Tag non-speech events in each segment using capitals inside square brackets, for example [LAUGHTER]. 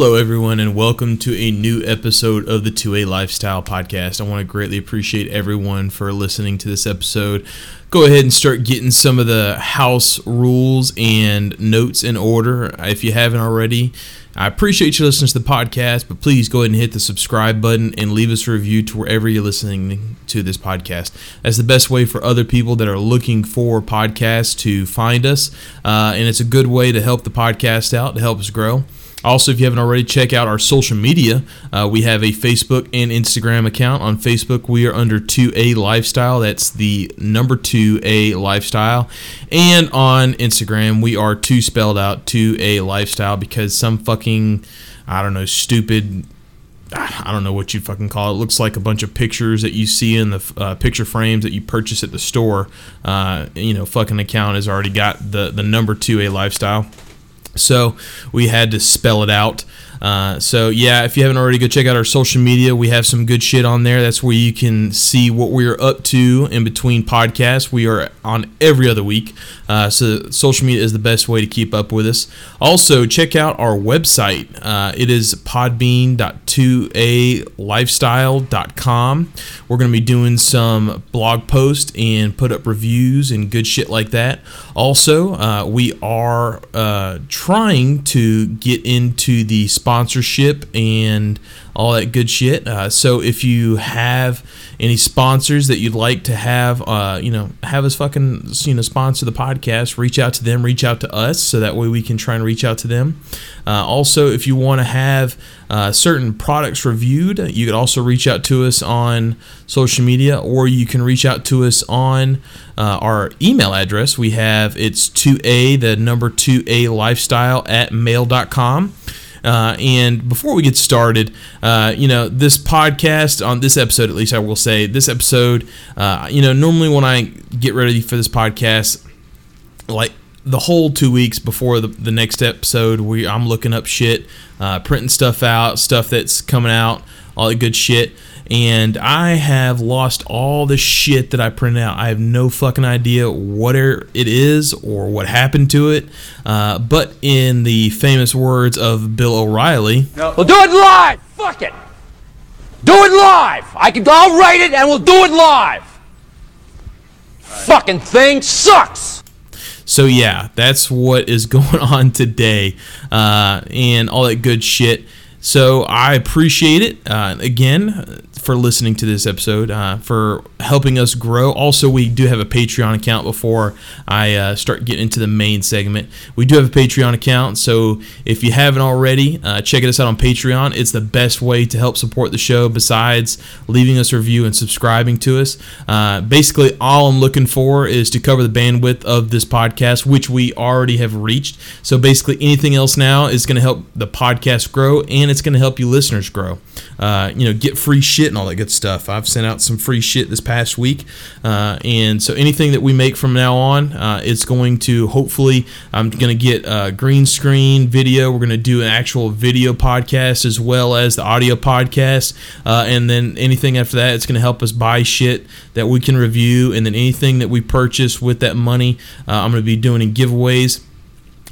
Hello, everyone, and welcome to a new episode of the 2A Lifestyle Podcast. I want to greatly appreciate everyone for listening to this episode. Go ahead and start getting some of the house rules and notes in order if you haven't already. I appreciate you listening to the podcast, but please go ahead and hit the subscribe button and leave us a review to wherever you're listening to this podcast. That's the best way for other people that are looking for podcasts to find us, uh, and it's a good way to help the podcast out, to help us grow. Also, if you haven't already, check out our social media. Uh, we have a Facebook and Instagram account. On Facebook, we are under 2A Lifestyle. That's the number 2A Lifestyle. And on Instagram, we are 2 spelled out 2A Lifestyle because some fucking, I don't know, stupid. I don't know what you fucking call it. it. Looks like a bunch of pictures that you see in the uh, picture frames that you purchase at the store. Uh, you know, fucking account has already got the the number two a lifestyle. So we had to spell it out. Uh, so yeah, if you haven't already, go check out our social media. We have some good shit on there. That's where you can see what we're up to in between podcasts. We are on every other week, uh, so social media is the best way to keep up with us. Also, check out our website. Uh, it is podbean.2alifestyle.com. We're going to be doing some blog posts and put up reviews and good shit like that. Also, uh, we are uh, trying to get into the sponsorship and all that good shit. Uh, so if you have any sponsors that you'd like to have, uh, you know, have us fucking you know sponsor the podcast, reach out to them, reach out to us, so that way we can try and reach out to them. Uh, also, if you want to have uh, certain products reviewed, you could also reach out to us on social media, or you can reach out to us on uh, our email address. We have it's 2a the number 2a lifestyle at mail.com. Uh, and before we get started, uh, you know, this podcast, on this episode at least, I will say, this episode, uh, you know, normally when I get ready for this podcast, like the whole two weeks before the, the next episode, we I'm looking up shit, uh, printing stuff out, stuff that's coming out, all that good shit and I have lost all the shit that I printed out. I have no fucking idea what it is or what happened to it. Uh, but in the famous words of Bill O'Reilly, no. we'll do it live. Fuck it. Do it live. I can. I'll write it and we'll do it live. Right. Fucking thing sucks. So yeah, that's what is [LAUGHS] going on today, uh, and all that good shit. So I appreciate it. Uh, again, for listening to this episode, uh, for helping us grow. Also, we do have a Patreon account before I uh, start getting into the main segment. We do have a Patreon account, so if you haven't already, uh, check us out on Patreon. It's the best way to help support the show besides leaving us a review and subscribing to us. Uh, basically, all I'm looking for is to cover the bandwidth of this podcast, which we already have reached. So basically, anything else now is going to help the podcast grow and it's going to help you listeners grow. Uh, you know, get free shit all that good stuff. I've sent out some free shit this past week, uh, and so anything that we make from now on, uh, it's going to hopefully I'm going to get a green screen video. We're going to do an actual video podcast as well as the audio podcast, uh, and then anything after that, it's going to help us buy shit that we can review, and then anything that we purchase with that money, uh, I'm going to be doing in giveaways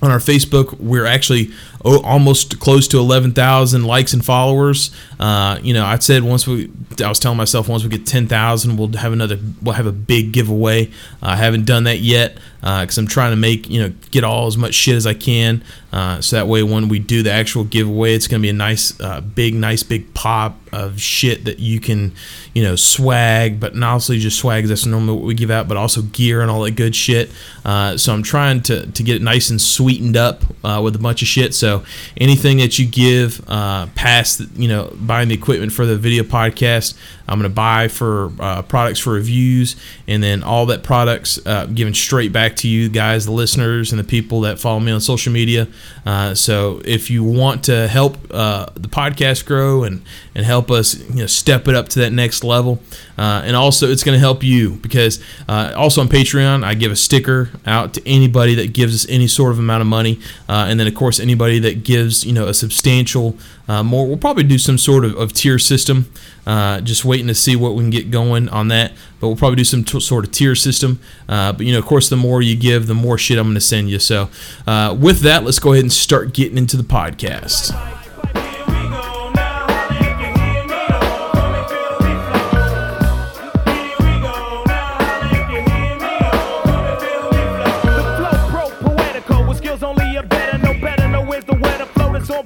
on our Facebook. We're actually oh, almost close to 11,000 likes and followers. Uh, you know, I said once we, I was telling myself once we get 10,000, we'll have another, we'll have a big giveaway. Uh, I haven't done that yet because uh, I'm trying to make, you know, get all as much shit as I can. Uh, so that way, when we do the actual giveaway, it's going to be a nice, uh, big, nice, big pop of shit that you can, you know, swag, but not also just swag. That's normally what we give out, but also gear and all that good shit. Uh, so I'm trying to, to get it nice and sweetened up with a bunch of shit. So anything that you give uh, past, you know, buying the equipment for the video podcast, I'm going to buy for uh, products for reviews, and then all that products uh, given straight back to you guys, the listeners, and the people that follow me on social media. Uh, so if you want to help uh, the podcast grow and and help us, you know, step it up to that next level, uh, and also it's going to help you because also on Patreon I give a sticker out to anybody that gives us any sort of amount of money, and then of course anybody that gives you know a substantial uh, more. We'll probably do some sort of, of tier system. Uh, just waiting to see what we can get going on that. But we'll probably do some t- sort of tier system. Uh, but you know, of course, the more you give, the more shit I'm going to send you. So, uh, with that, let's go ahead and start getting into the podcast.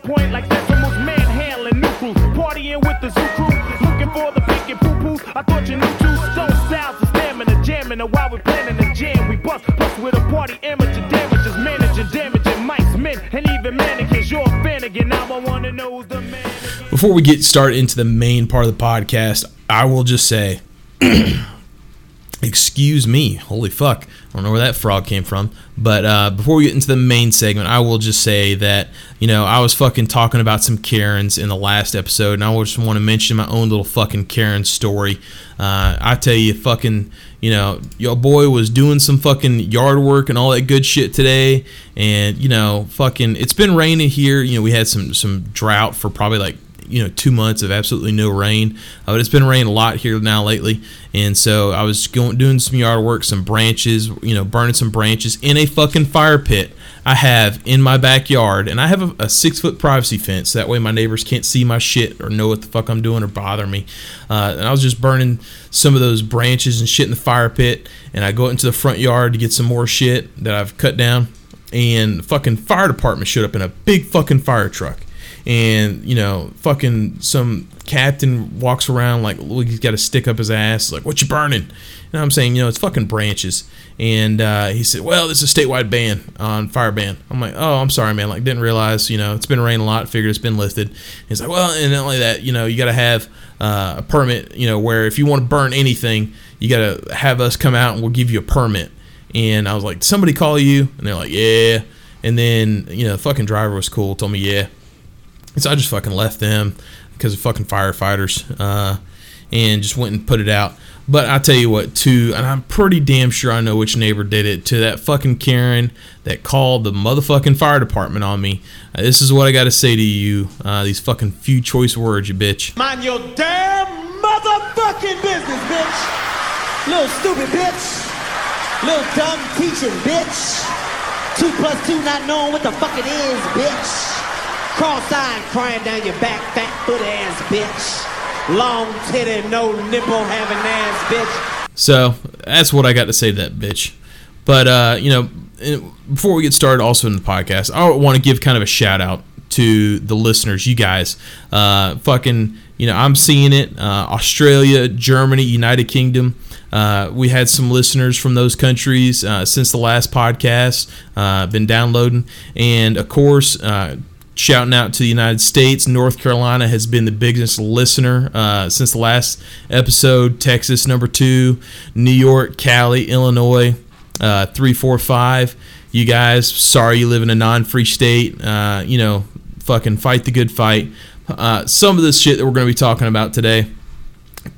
Point like manhandling partying with the zoo crew. I thought you knew two stone styles of stamina, jamming. And while we planning the jam, we bust, with a party amateur damages, managing, damaging mics, men, and even mannequins. You're a fan again, now I wanna know who's the man. Before we get started into the main part of the podcast, I will just say, [CLEARS THROAT] excuse me, holy fuck, I don't know where that frog came from. But uh, before we get into the main segment, I will just say that you know I was fucking talking about some Karens in the last episode, and I just want to mention my own little fucking Karen story. Uh, I tell you, fucking, you know, your boy was doing some fucking yard work and all that good shit today, and you know, fucking, it's been raining here. You know, we had some some drought for probably like you know two months of absolutely no rain. Uh, but it's been raining a lot here now lately, and so I was going doing some yard work, some branches, you know, burning some branches in a fucking fire pit I have in my backyard, and I have a, a six foot privacy fence. That way, my neighbors can't see my shit or know what the fuck I'm doing or bother me. Uh, and I was just burning some of those branches and shit in the fire pit, and I go into the front yard to get some more shit that I've cut down. And the fucking fire department showed up in a big fucking fire truck and you know, fucking some captain walks around like he's got a stick up his ass, like what you burning? And I'm saying, you know, it's fucking branches. And uh, he said, well, this is a statewide ban on fire ban. I'm like, oh, I'm sorry, man. Like, didn't realize, you know, it's been raining a lot. Figured it's been lifted. He's like, well, and not only that, you know, you got to have uh, a permit. You know, where if you want to burn anything, you got to have us come out and we'll give you a permit. And I was like, somebody call you? And they're like, yeah. And then, you know, the fucking driver was cool, told me, yeah. So I just fucking left them because of fucking firefighters uh, and just went and put it out. But I tell you what, too, and I'm pretty damn sure I know which neighbor did it to that fucking Karen that called the motherfucking fire department on me. Uh, this is what I got to say to you. Uh, these fucking few choice words, you bitch. Mind your damn motherfucking business, bitch. Little stupid bitch. Little dumb teaching, bitch. Two plus two not knowing what the fuck it is, bitch. Cross-eyed crying down your back, fat foot ass bitch. Long titty, no nipple having ass bitch. So that's what I got to say to that bitch. But uh, you know, before we get started, also in the podcast, I want to give kind of a shout out to the listeners, you guys. Uh, fucking, you know, I'm seeing it. Uh, Australia, Germany, United Kingdom. Uh, we had some listeners from those countries uh, since the last podcast. Uh, been downloading, and of course, uh, shouting out to the United States. North Carolina has been the biggest listener uh, since the last episode. Texas, number two. New York, Cali, Illinois, uh, three, four, five. You guys, sorry you live in a non free state. Uh, you know, fucking fight the good fight. Uh, some of this shit that we're going to be talking about today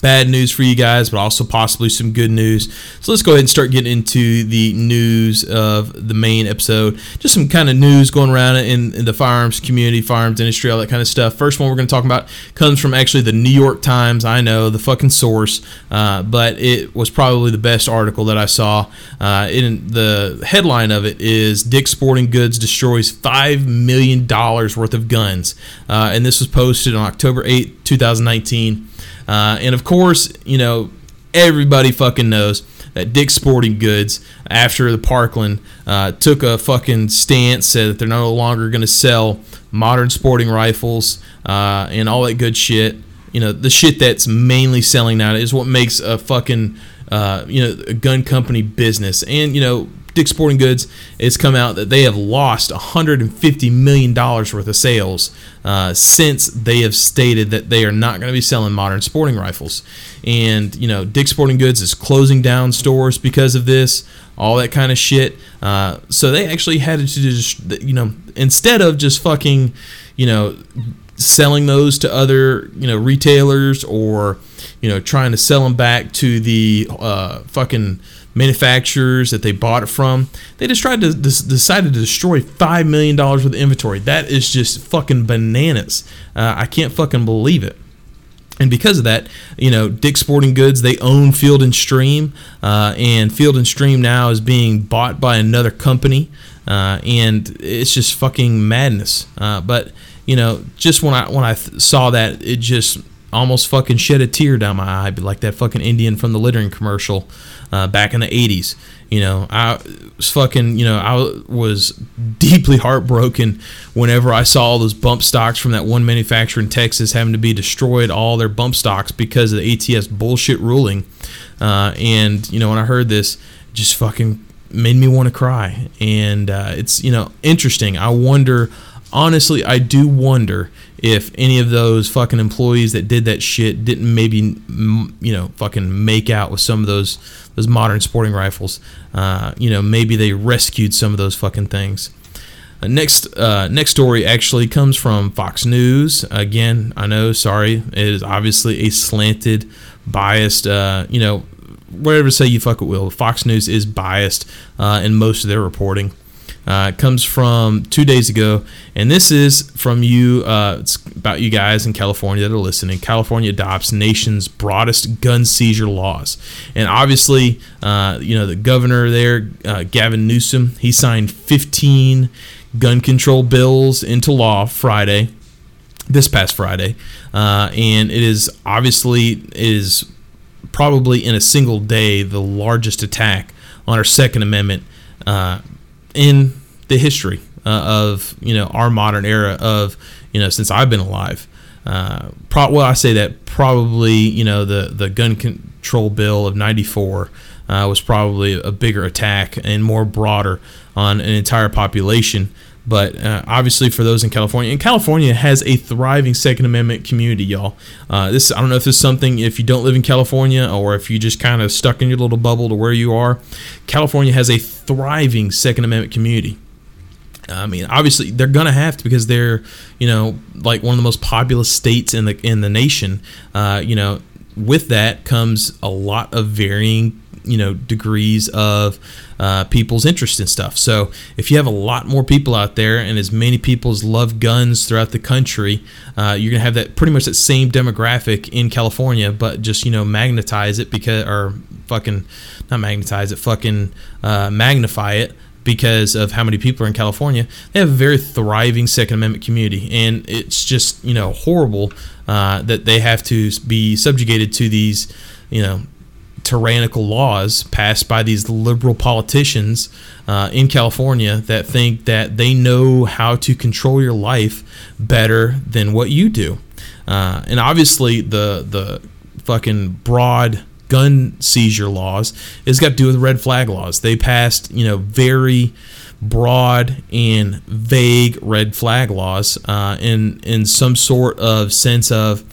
bad news for you guys, but also possibly some good news. So let's go ahead and start getting into the news of the main episode. Just some kind of news going around in, in the firearms community, firearms industry, all that kind of stuff. First one we're going to talk about comes from actually the New York Times. I know the fucking source, uh, but it was probably the best article that I saw. Uh, in the headline of it is Dick Sporting Goods destroys five million dollars worth of guns, uh, and this was posted on October 8, 2019. Uh, and of course, you know, everybody fucking knows that Dick's Sporting Goods, after the Parkland, uh, took a fucking stance, said that they're no longer going to sell modern sporting rifles uh, and all that good shit. You know, the shit that's mainly selling now is what makes a fucking, uh, you know, a gun company business. And, you know, Dick's Sporting Goods, it's come out that they have lost 150 million dollars worth of sales uh, since they have stated that they are not going to be selling modern sporting rifles. And you know, Dick's Sporting Goods is closing down stores because of this, all that kind of shit. Uh, so they actually had to just, you know, instead of just fucking, you know, selling those to other you know retailers or you know trying to sell them back to the uh, fucking manufacturers that they bought it from they just tried to decided to destroy five million dollars worth of inventory. That is just fucking bananas. Uh, i can't fucking believe it. And because of that, you know, Dick's Sporting Goods they own Field and Stream, uh, and Field and Stream now is being bought by another company, uh, and it's just fucking madness. Uh, but you know, just when I when I th- saw that, it just almost fucking shed a tear down my eye, like that fucking Indian from the littering commercial uh, back in the '80s. You know, I was fucking, you know, I was deeply heartbroken whenever I saw all those bump stocks from that one manufacturer in Texas having to be destroyed, all their bump stocks because of the ATF bullshit ruling. Uh, and, you know, when I heard this, just fucking made me want to cry. And uh, it's, you know, interesting. I wonder, honestly, I do wonder if any of those fucking employees that did that shit didn't maybe you know fucking make out with some of those those modern sporting rifles uh, you know maybe they rescued some of those fucking things. Uh, next uh, next story actually comes from Fox News. Again I know sorry it is obviously a slanted biased uh, you know whatever say you fuck it will Fox News is biased uh, in most of their reporting uh, it comes from two days ago, and this is from you. Uh, it's about you guys in California that are listening. California adopts nation's broadest gun seizure laws, and obviously, uh, you know the governor there, uh, Gavin Newsom, he signed 15 gun control bills into law Friday, this past Friday, uh, and it is obviously is probably in a single day the largest attack on our Second Amendment uh, in the history uh, of you know our modern era of you know since I've been alive. Uh, pro- well, I say that probably you know the the gun control bill of '94 uh, was probably a bigger attack and more broader on an entire population. But uh, obviously, for those in California, and California has a thriving Second Amendment community, y'all. Uh, this I don't know if this is something if you don't live in California or if you just kind of stuck in your little bubble to where you are. California has a thriving Second Amendment community. I mean, obviously they're gonna have to because they're, you know, like one of the most populous states in the in the nation. Uh, you know, with that comes a lot of varying, you know, degrees of uh, people's interest in stuff. So if you have a lot more people out there and as many people as love guns throughout the country, uh, you're gonna have that pretty much that same demographic in California, but just you know magnetize it because or fucking not magnetize it, fucking uh, magnify it because of how many people are in California. They have a very thriving Second Amendment community, and it's just you know horrible uh, that they have to be subjugated to these you know tyrannical laws passed by these liberal politicians uh, in California that think that they know how to control your life better than what you do. Uh, and obviously, the the fucking broad gun seizure laws has got to do with red flag laws. They passed, you know, very broad and vague red flag laws uh, in in some sort of sense of,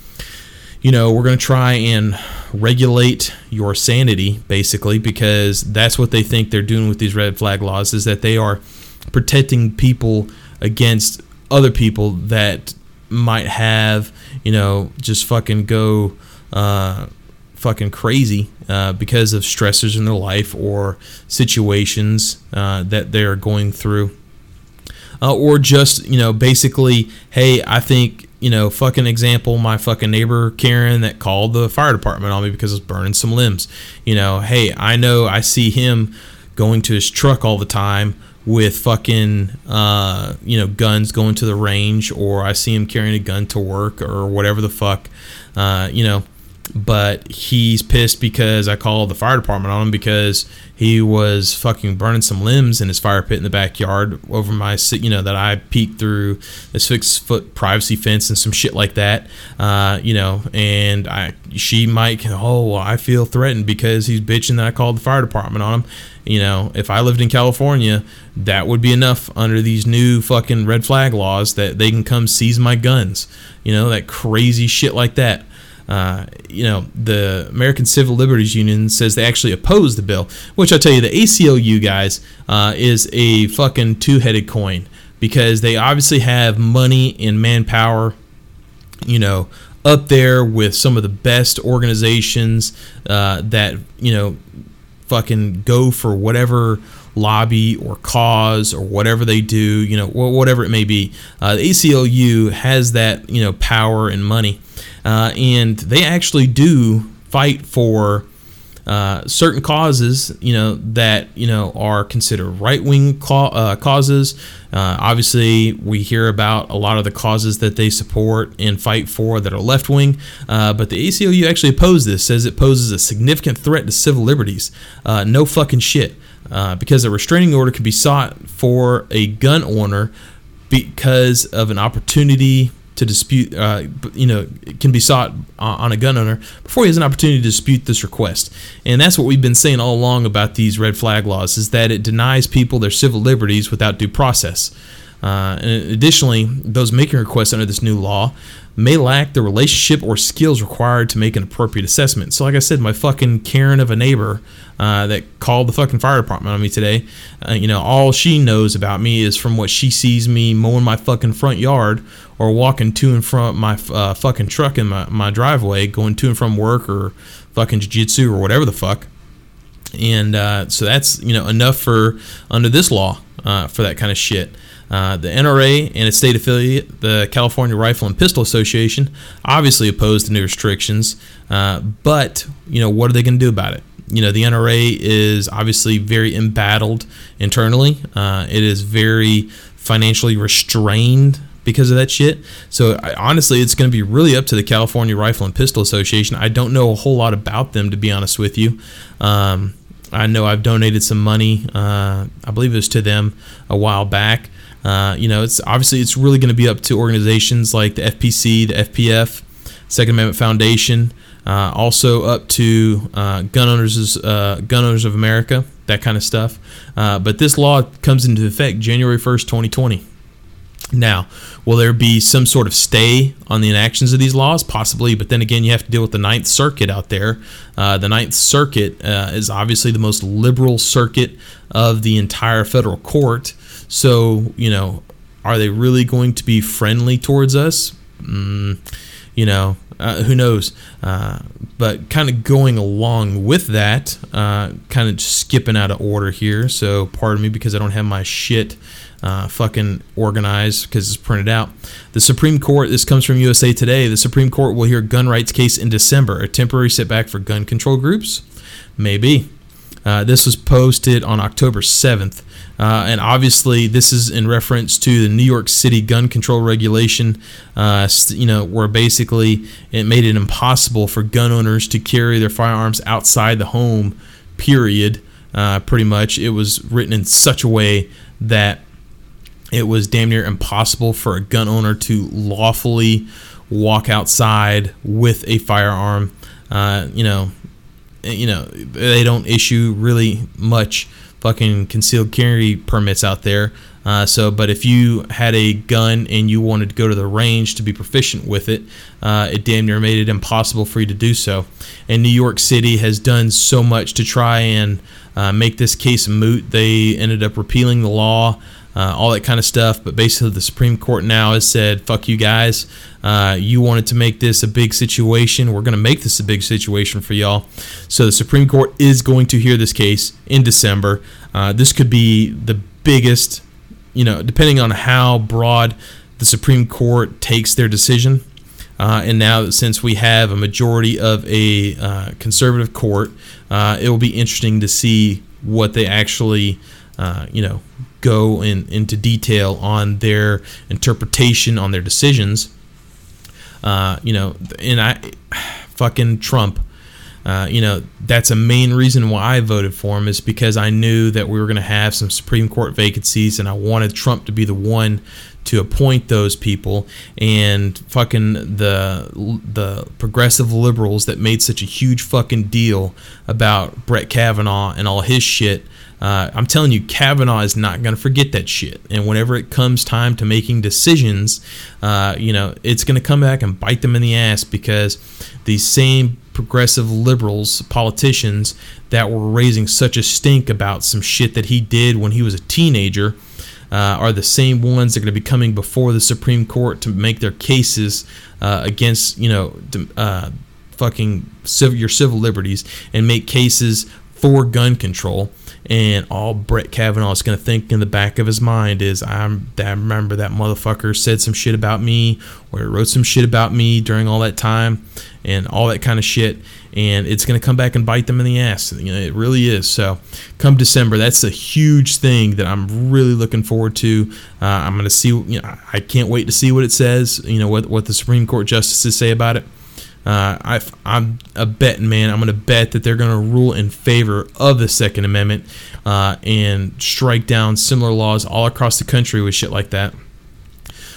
you know, we're going to try and regulate your sanity basically because that's what they think they're doing with these red flag laws is that they are protecting people against other people that might have you know just fucking go uh, fucking crazy uh, because of stressors in their life or situations uh, that they're going through. Uh, or just, you know, basically, hey, I think, you know, fucking example, my fucking neighbor Karen that called the fire department on me because it's burning some limbs. You know, hey, I know I see him going to his truck all the time with fucking uh, you know guns going to the range or i see him carrying a gun to work or whatever the fuck uh, you know but he's pissed because I called the fire department on him because he was fucking burning some limbs in his fire pit in the backyard over my, you know, that I peeked through a six foot privacy fence and some shit like that, uh, you know, and I, she might, oh, I feel threatened because he's bitching that I called the fire department on him. You know, if I lived in California, that would be enough under these new fucking red flag laws that they can come seize my guns. You know, that crazy shit like that. Uh, you know, the American Civil Liberties Union says they actually oppose the bill, which I tell you, the ACLU guys uh, is a fucking two-headed coin because they obviously have money and manpower, you know, up there with some of the best organizations uh, that you know fucking go for whatever lobby or cause or whatever they do, you know, whatever it may be. Uh, the ACLU has that, you know, power and money uh, and they actually do fight for uh, certain causes, you know, that you know are considered right-wing uh, causes. Uh, obviously, we hear about a lot of the causes that they support and fight for that are left-wing. Uh, but the ACLU actually opposed this, says it poses a significant threat to civil liberties. Uh, no fucking shit. uh, because a restraining order can be sought for a gun owner because of an opportunity to dispute, uh, you know, can be sought on a gun owner before he has an opportunity to dispute this request. And that's what we've been saying all along about these red flag laws is that it denies people their civil liberties without due process. Uh, and additionally, those making requests under this new law may lack the relationship or skills required to make an appropriate assessment. So, like I said, my fucking Karen of a neighbor uh, that called the fucking fire department on me today, uh, you know, all she knows about me is from what she sees me mowing my fucking front yard or walking to and from my uh, fucking truck in my, my driveway, going to and from work or fucking jiu-jitsu or whatever the fuck. And uh, so that's, you know, enough for under this law uh, for that kind of shit. Uh, the NRA and its state affiliate, the California Rifle and Pistol Association, obviously opposed the new restrictions. Uh, but you know what are they going to do about it? You know the NRA is obviously very embattled internally. Uh, it is very financially restrained because of that shit. So I, honestly, it's going to be really up to the California Rifle and Pistol Association. I don't know a whole lot about them to be honest with you. Um, I know I've donated some money. Uh, I believe it was to them a while back. Uh, you know, it's obviously it's really going to be up to organizations like the FPC, the FPF, Second Amendment Foundation, uh, also up to uh, gun owners, uh, gun owners of America, that kind of stuff. Uh, but this law comes into effect January first, 2020. Now, will there be some sort of stay on the inactions of these laws? Possibly, but then again, you have to deal with the Ninth Circuit out there. Uh, the Ninth Circuit uh, is obviously the most liberal circuit of the entire federal court. So, you know, are they really going to be friendly towards us? Mm, you know, uh, who knows? Uh, but kind of going along with that, uh, kind of skipping out of order here. So, pardon me because I don't have my shit uh, fucking organized because it's printed out. The Supreme Court, this comes from USA Today. The Supreme Court will hear gun rights case in December. A temporary setback for gun control groups? Maybe. Uh, this was posted on October 7th. Uh, and obviously, this is in reference to the New York City gun control regulation, uh, you know, where basically it made it impossible for gun owners to carry their firearms outside the home, period. Uh, pretty much. It was written in such a way that it was damn near impossible for a gun owner to lawfully walk outside with a firearm. Uh, you know, you know, they don't issue really much fucking concealed carry permits out there. Uh, so, but if you had a gun and you wanted to go to the range to be proficient with it, uh, it damn near made it impossible for you to do so. And New York City has done so much to try and uh, make this case moot. They ended up repealing the law uh, all that kind of stuff. But basically, the Supreme Court now has said, "Fuck you guys! Uh, you wanted to make this a big situation. We're going to make this a big situation for y'all." So the Supreme Court is going to hear this case in December. Uh, this could be the biggest, you know, depending on how broad the Supreme Court takes their decision. Uh, and now, since we have a majority of a uh, conservative court, uh, it will be interesting to see what they actually, uh, you know, go in, into detail on their interpretation on their decisions. Uh, you know, and I, fucking Trump. Uh, you know, that's a main reason why I voted for him is because I knew that we were going to have some Supreme Court vacancies, and I wanted Trump to be the one to appoint those people. And fucking the the progressive liberals that made such a huge fucking deal about Brett Kavanaugh and all his shit uh, I'm telling you, Kavanaugh is not going to forget that shit. And whenever it comes time to making decisions, uh, you know, it's going to come back and bite them in the ass because these same progressive liberals, politicians that were raising such a stink about some shit that he did when he was a teenager. Uh, are the same ones that are going to be coming before the Supreme Court to make their cases uh, against, you know, uh, fucking civil, your civil liberties and make cases for gun control. And all Brett Kavanaugh is going to think in the back of his mind is, I'm, I remember that motherfucker said some shit about me, or wrote some shit about me during all that time, and all that kind of shit. And it's going to come back and bite them in the ass. You know, it really is. So, come December, that's a huge thing that I'm really looking forward to. Uh, I'm going to see. You know, I can't wait to see what it says. You know, what what the Supreme Court justices say about it. Uh, I, I'm a betting man. I'm going to bet that they're going to rule in favor of the Second Amendment uh, and strike down similar laws all across the country with shit like that.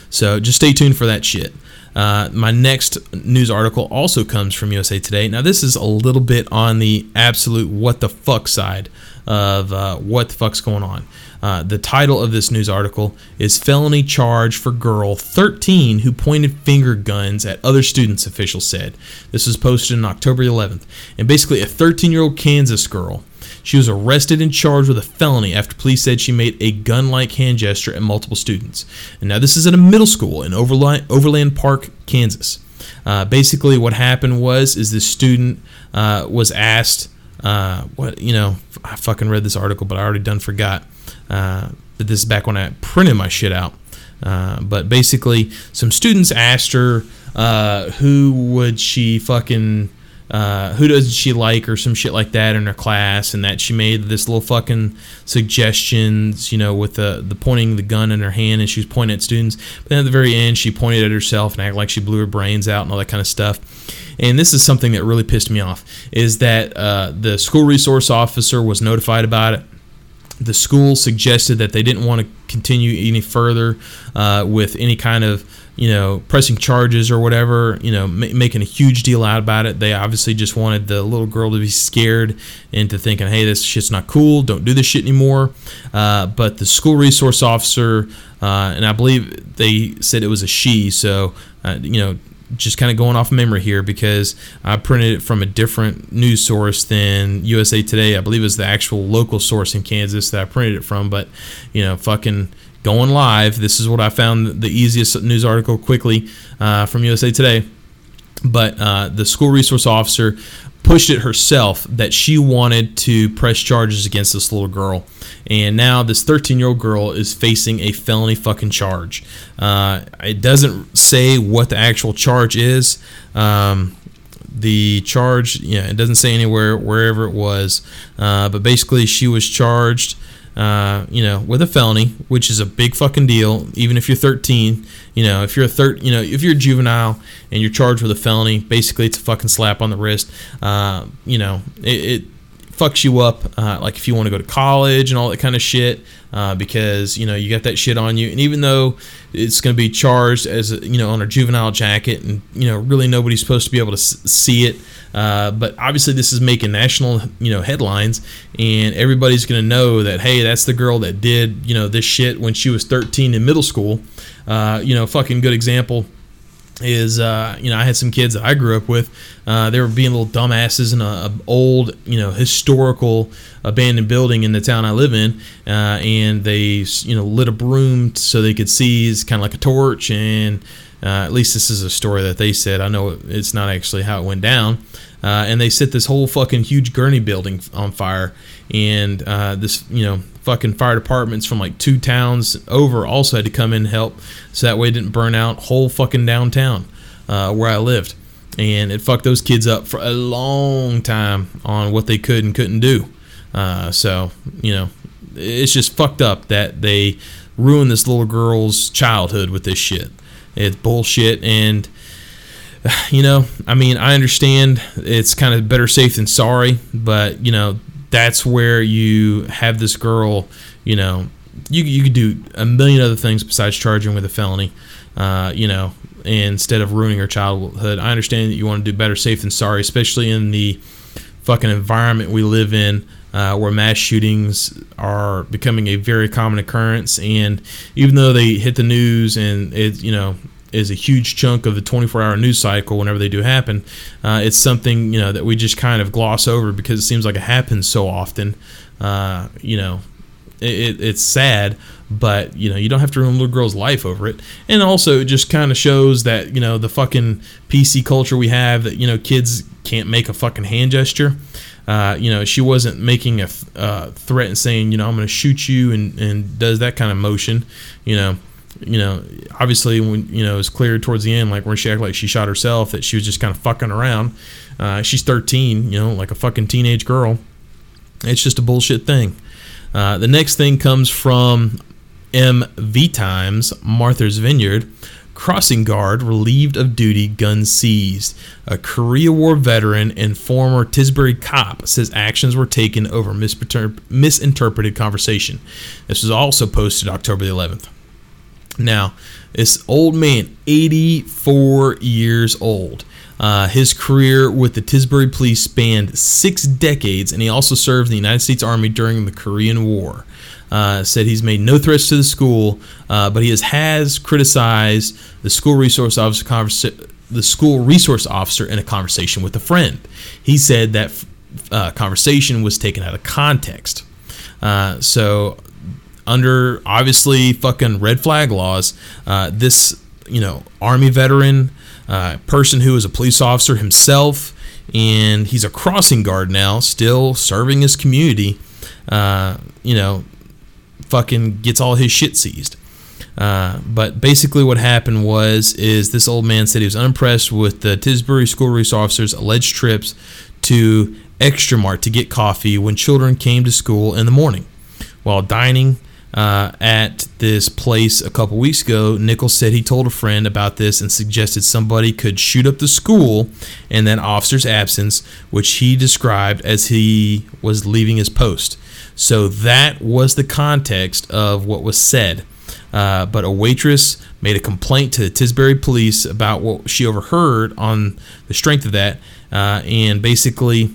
So just stay tuned for that shit. Uh, my next news article also comes from USA Today. Now, this is a little bit on the absolute what the fuck side of uh, what the fuck's going on. Uh, the title of this news article is Felony Charge for Girl 13 Who Pointed Finger Guns at Other Students, officials said. This was posted on October 11th. And basically, a 13 year old Kansas girl. She was arrested and charged with a felony after police said she made a gun like hand gesture at multiple students. And now, this is at a middle school in Overland, Park, Kansas. Uh, basically, what happened was is this student uh, was asked, uh, what you know, I fucking read this article, but I already done forgot. Uh, but this is back when I printed my shit out. Uh, but basically, some students asked her uh, who would she fucking uh, who does she like or some shit like that in her class, and that she made this little fucking suggestions, you know, with the the pointing the gun in her hand and she was pointing at students. But then at the very end, she pointed at herself and acted like she blew her brains out and all that kind of stuff. And this is something that really pissed me off is that uh, the school resource officer was notified about it the school suggested that they didn't want to continue any further uh, with any kind of you know pressing charges or whatever you know ma- making a huge deal out about it. They obviously just wanted the little girl to be scared into thinking hey this shit's not cool don't do this shit anymore. Uh, but the school resource officer uh, and i believe they said it was a she so uh, you know just kind of going off memory here because I printed it from a different news source than USA Today. I believe it was the actual local source in Kansas that I printed it from. But, you know, fucking going live. This is what I found the easiest news article quickly uh, from USA Today. But uh, the school resource officer pushed it herself that she wanted to press charges against this little girl. And now this 13 year old girl is facing a felony fucking charge. Uh, it doesn't say what the actual charge is. Um, the charge, yeah, it doesn't say anywhere wherever it was. Uh, but basically, she was charged. Uh, you know, with a felony, which is a big fucking deal. Even if you're 13, you know, if you're a third, you know, if you're a juvenile and you're charged with a felony, basically it's a fucking slap on the wrist. Uh, you know, it, it fucks you up. Uh, like if you want to go to college and all that kind of shit, uh, because you know you got that shit on you. And even though it's going to be charged as a, you know on a juvenile jacket, and you know really nobody's supposed to be able to s- see it. Uh, but obviously this is making national you know headlines, and everybody's going to know that hey, that's the girl that did you know this shit when she was 13 in middle school. Uh, you know, fucking good example is uh, you know I had some kids that I grew up with. Uh, they were being little dumbasses in a, a, old you know historical abandoned building in the town I live in, uh, and they you know lit a broom so they could see it's kind of like a torch. And uh, at least this is a story that they said. I know it's not actually how it went down. Uh, and they set this whole fucking huge gurney building on fire, and uh, this you know fucking fire departments from like two towns over also had to come in and help so that way it didn't burn out whole fucking downtown uh, where I lived. And it fucked those kids up for a long time on what they could and couldn't do. Uh, so, you know, it's just fucked up that they ruined this little girl's childhood with this shit. It's bullshit. And, [SIGHS] you know, I mean, I understand it's kind of better safe than sorry, but, you know, that's where you have this girl, you know, you, you could do a million other things besides charging with a felony, uh, you know, instead of ruining her childhood. I understand that you want to do better safe than sorry, especially in the fucking environment we live in. Uh, where mass shootings are becoming a very common occurrence, and even though they hit the news and it, you know, is a huge chunk of the 24-hour news cycle whenever they do happen. Uh, it's something you know that we just kind of gloss over because it seems like it happens so often. Uh, you know, it, it's sad, but you know you don't have to ruin a little girl's life over it. And also, it just kind of shows that you know the fucking PC culture we have that you know kids can't make a fucking hand gesture. Uh, you know, she wasn't making a th- uh, threat and saying, you know, I'm going to shoot you and, and does that kind of motion. You know, you know, obviously when you know it's clear towards the end, like when she acted like she shot herself, that she was just kind of fucking around. Uh, she's 13, you know, like a fucking teenage girl. It's just a bullshit thing. Uh, the next thing comes from MV Times, Martha's Vineyard. crossing guard relieved of duty, gun seized. A Korea War veteran and former Tisbury cop says actions were taken over misinterpreted conversation. This was also posted October the 11th. Now, this old man, 84 years old. Uh, his career with the Tisbury Police spanned six decades, and he also served in the United States Army during the Korean War. Uh, said he's made no threats to the school, uh, but he has, has criticized the school resource officer conversa- the school resource officer in a conversation with a friend. He said that uh, conversation was taken out of context. Uh, so under obviously fucking red flag laws, uh, this you know army veteran, uh, person who is a police officer himself, and he's a crossing guard now, still serving his community. Uh, you know, fucking gets all his shit seized. Uh, but basically, what happened was is this old man said he was unimpressed with the Tisbury school resource officer's alleged trips to Xtra Mart to get coffee when children came to school in the morning. While dining uh, at this place a couple weeks ago, Nichols said he told a friend about this and suggested somebody could shoot up the school in that officer's absence, which he described as he was leaving his post. So that was the context of what was said. Uh, but a waitress made a complaint to the Tisbury police about what she overheard on the strength of that, uh, and basically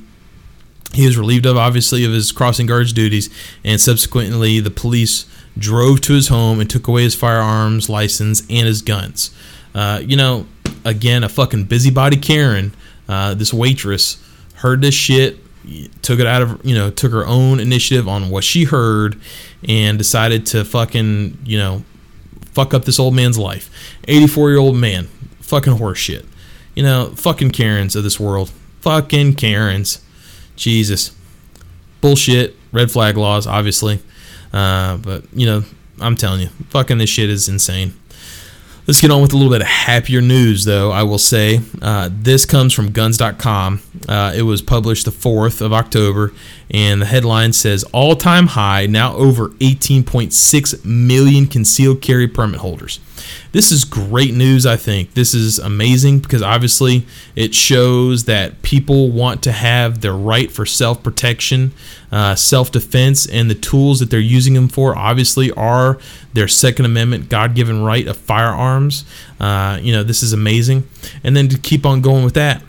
he was relieved of obviously of his crossing guards duties, and subsequently the police drove to his home and took away his firearms license and his guns. Uh, you know, again, a fucking busybody Karen, uh, this waitress heard this shit, took it out of you know took her own initiative on what she heard, and decided to fucking you know fuck up this old man's life. 84 year old man, fucking horseshit. You know, fucking Karens of this world, fucking Karens. Jesus. Bullshit. Red flag laws, obviously. Uh, but, you know, I'm telling you, fucking this shit is insane. Let's get on with a little bit of happier news, though, I will say. Uh, this comes from guns.com. Uh, it was published the 4th of October, and the headline says All time high, now over 18.6 million concealed carry permit holders. This is great news, I think. This is amazing because obviously it shows that people want to have their right for self protection, uh, self defense, and the tools that they're using them for obviously are their Second Amendment God given right of firearms. Uh, you know, this is amazing. And then to keep on going with that,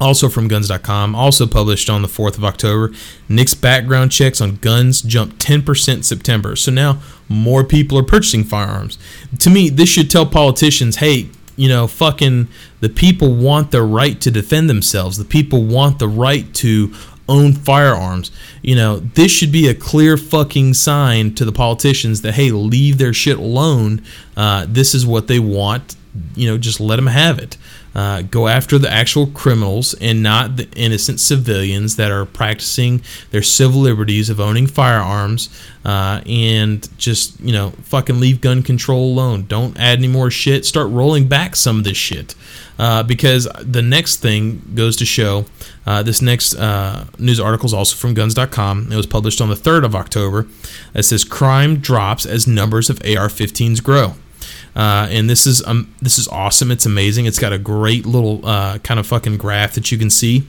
also from guns.com, also published on the 4th of October, NICS background checks on guns jumped 10% September. So now more people are purchasing firearms. To me, this should tell politicians, hey, you know, fucking the people want the right to defend themselves. The people want the right to own firearms. You know, this should be a clear fucking sign to the politicians that hey, leave their shit alone. Uh, this is what they want. You know, just let them have it. Uh, go after the actual criminals and not the innocent civilians that are practicing their civil liberties of owning firearms uh, and just you know fucking leave gun control alone. Don't add any more shit. Start rolling back some of this shit. Uh, because the next thing goes to show uh, this next uh, news article is also from guns.com it was published on the 3rd of october. It says crime drops as numbers of ar-15s grow uh, and this is um, this is awesome. It's amazing. It's got a great little uh, kind of fucking graph that you can see.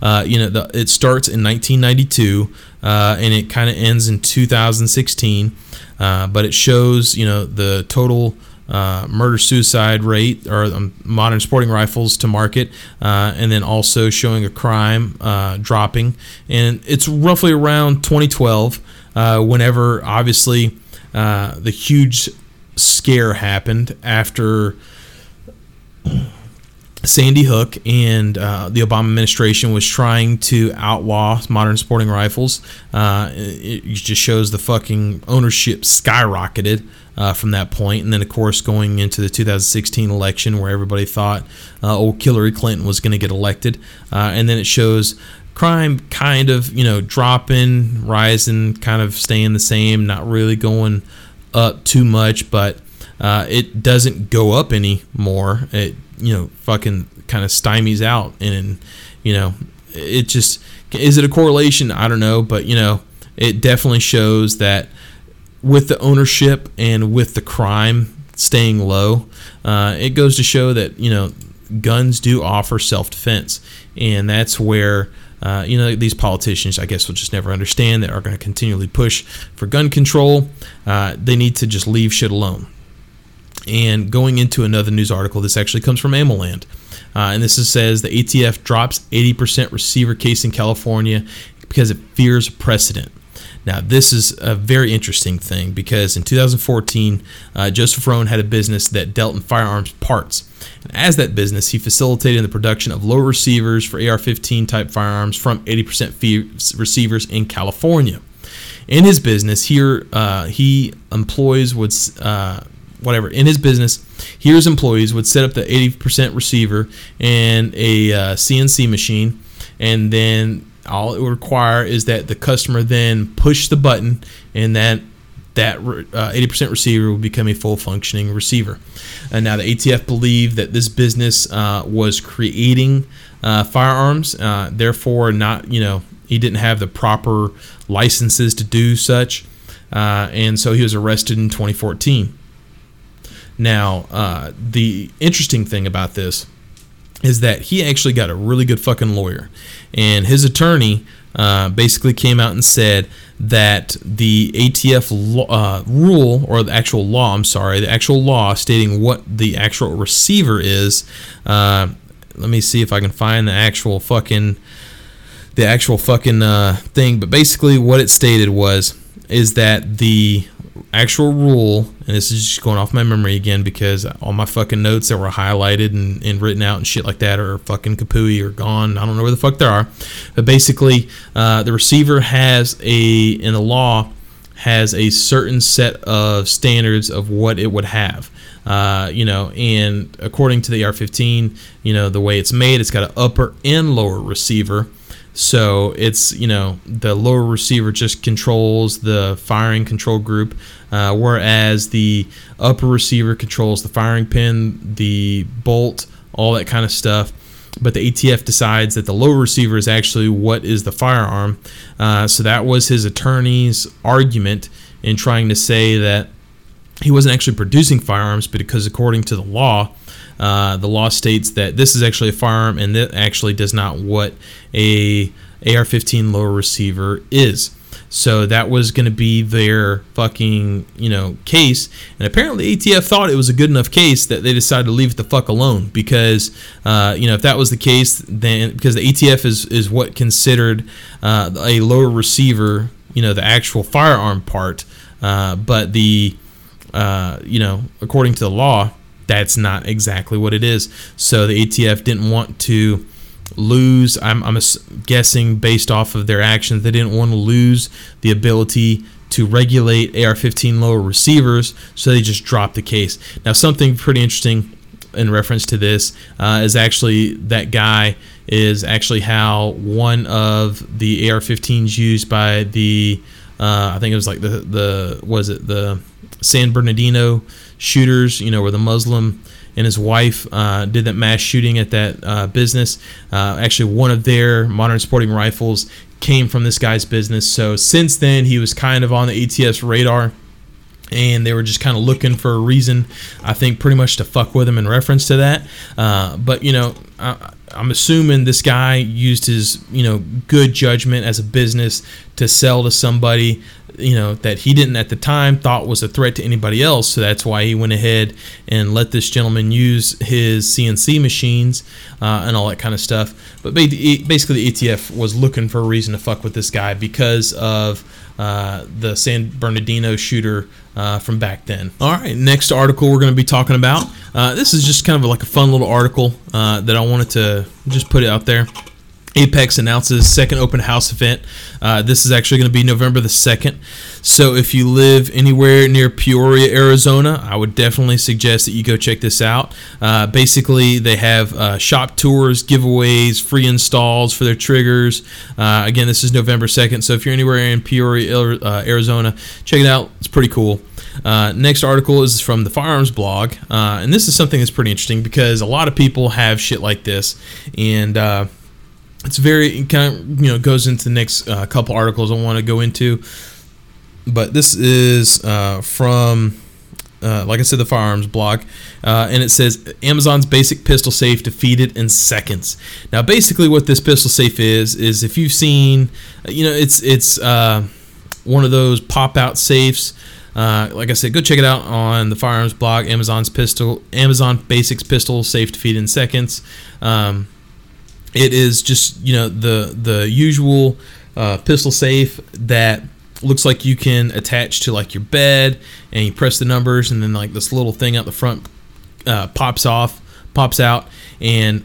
Uh, you know, the, it starts in 1992 uh, and it kind of ends in 2016, uh, but it shows you know the total. Uh, murder suicide rate or um, modern sporting rifles to market, and then also showing a crime dropping. And it's roughly around 2012, whenever obviously the huge scare happened after Sandy Hook and uh, the Obama administration was trying to outlaw modern sporting rifles. Uh, it, just shows the fucking ownership skyrocketed uh, from that point. And then, of course, going into the 2016 election where everybody thought uh, old Hillary Clinton was going to get elected. Uh, and then it shows crime kind of, you know, dropping, rising, kind of staying the same, not really going up too much, but uh, it doesn't go up anymore. It you know fucking kind of stymies out, and you know it just is it a correlation? I don't know, but you know it definitely shows that with the ownership and with the crime staying low. Uh, it goes to show that you know guns do offer self defense, and that's where. Uh, you know these politicians, I guess, will just never understand that are going to continually push for gun control. Uh, they need to just leave shit alone. And going into another news article, this actually comes from AmmoLand. Uh, and this is, says the ATF drops 80% receiver case in California because it fears precedent. Now, this is a very interesting thing because in 2014, uh, Joseph Roh had a business that dealt in firearms parts. And as that business, he facilitated the production of low receivers for AR 15 type firearms from 80% fee- receivers in California. In his business, here uh, he employs would uh, whatever in his business here's employees would set up the 80% receiver and a uh, cnc machine and then all it would require is that the customer then push the button and that that uh, 80% receiver will become a full functioning receiver. And now the atf believed that this business uh, was creating uh, firearms uh, therefore not you know he didn't have the proper licenses to do such uh, and so he was arrested in 2014 now, uh, the interesting thing about this is that he actually got a really good fucking lawyer, and his attorney uh, basically came out and said that the ATF law, uh, rule or the actual law, I'm sorry, the actual law stating what the actual receiver is. Uh, let me see if I can find the actual fucking the actual fucking uh, thing, but basically what it stated was is that the actual rule, and this is just going off my memory again because all my fucking notes that were highlighted and, and written out and shit like that are fucking kapooey or gone. I don't know where the fuck they are. But basically, uh, the receiver has a, in the law, has a certain set of standards of what it would have. Uh, you know, and according to the AR-15, you know, the way it's made, it's got an upper and lower receiver. So it's you know the lower receiver just controls the firing control group, uh, whereas the upper receiver controls the firing pin, the bolt, all that kind of stuff. But the ATF decides that the lower receiver is actually what is the firearm. Uh, so that was his attorney's argument in trying to say that he wasn't actually producing firearms, but because according to the law, uh, the law states that this is actually a firearm and that actually does not what a AR-15 lower receiver is. So that was going to be their fucking, you know, case. And apparently ATF thought it was a good enough case that they decided to leave it the fuck alone because, uh, you know, if that was the case, then because the ATF is, is what considered uh, a lower receiver, you know, the actual firearm part. Uh, but the, uh, you know, according to the law, that's not exactly what it is. So the ATF didn't want to lose. I'm, I'm guessing based off of their actions, they didn't want to lose the ability to regulate AR-15 lower receivers, so they just dropped the case. Now, something pretty interesting in reference to this uh, is actually that guy is actually how one of the AR-15s used by the uh, I think it was like the the was it the San Bernardino shooters, you know, where the Muslim and his wife uh, did that mass shooting at that uh, business. Uh, actually, one of their modern sporting rifles came from this guy's business. So since then, he was kind of on the ATF's radar. And they were just kind of looking for a reason, I think, pretty much to fuck with him in reference to that. Uh, but you know, I'm assuming this guy used his, you know, good judgment as a business to sell to somebody you know that he didn't at the time thought was a threat to anybody else. So that's why he went ahead and let this gentleman use his cnc machines uh, and all that kind of stuff. But basically the atf was looking for a reason to fuck with this guy because of uh, the san bernardino shooter uh, from back then. All right next article we're going to be talking about. Uh, this is just kind of like a fun little article uh, that i wanted to just put it out there Apex announces second open house event. Uh, this is actually going to be November the 2nd. So if you live anywhere near Peoria, Arizona, I would definitely suggest that you go check this out. Uh, basically, they have uh, shop tours, giveaways, free installs for their triggers. Uh, again, this is November 2nd. So if you're anywhere in Peoria, uh, Arizona, check it out. It's pretty cool. Uh, next article is from the firearms blog, and this is something that's pretty interesting because a lot of people have shit like this, and it's very kind of you know goes into the next uh, couple articles I want to go into, but this is uh, from uh, like I said, the firearms blog, uh, and it says Amazon's basic pistol safe defeated in seconds. Now, basically, what this pistol safe is is if you've seen, you know, it's it's uh, one of those pop out safes. Uh, like I said, go check it out on the firearms blog. Amazon's pistol, Amazon Basics pistol safe defeated in seconds. Um, it is just you know the the usual uh, pistol safe that looks like you can attach to like your bed and you press the numbers and then like this little thing out the front uh, pops off pops out and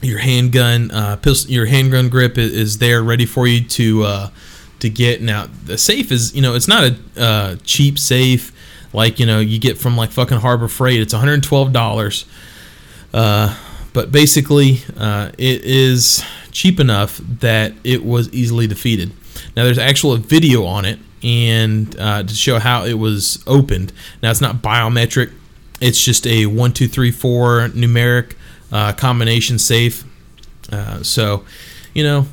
your handgun uh, pistol your handgun grip is, is there ready for you to uh, to get. Now the safe is you know it's not a uh, cheap safe like you know you get from like fucking harbor freight. It's $112 uh, but basically uh, it is cheap enough that it was easily defeated. Now there's actual video on it and uh, to show how it was opened. Now it's not biometric. It's just a one two three four numeric uh, combination safe. Uh, so you know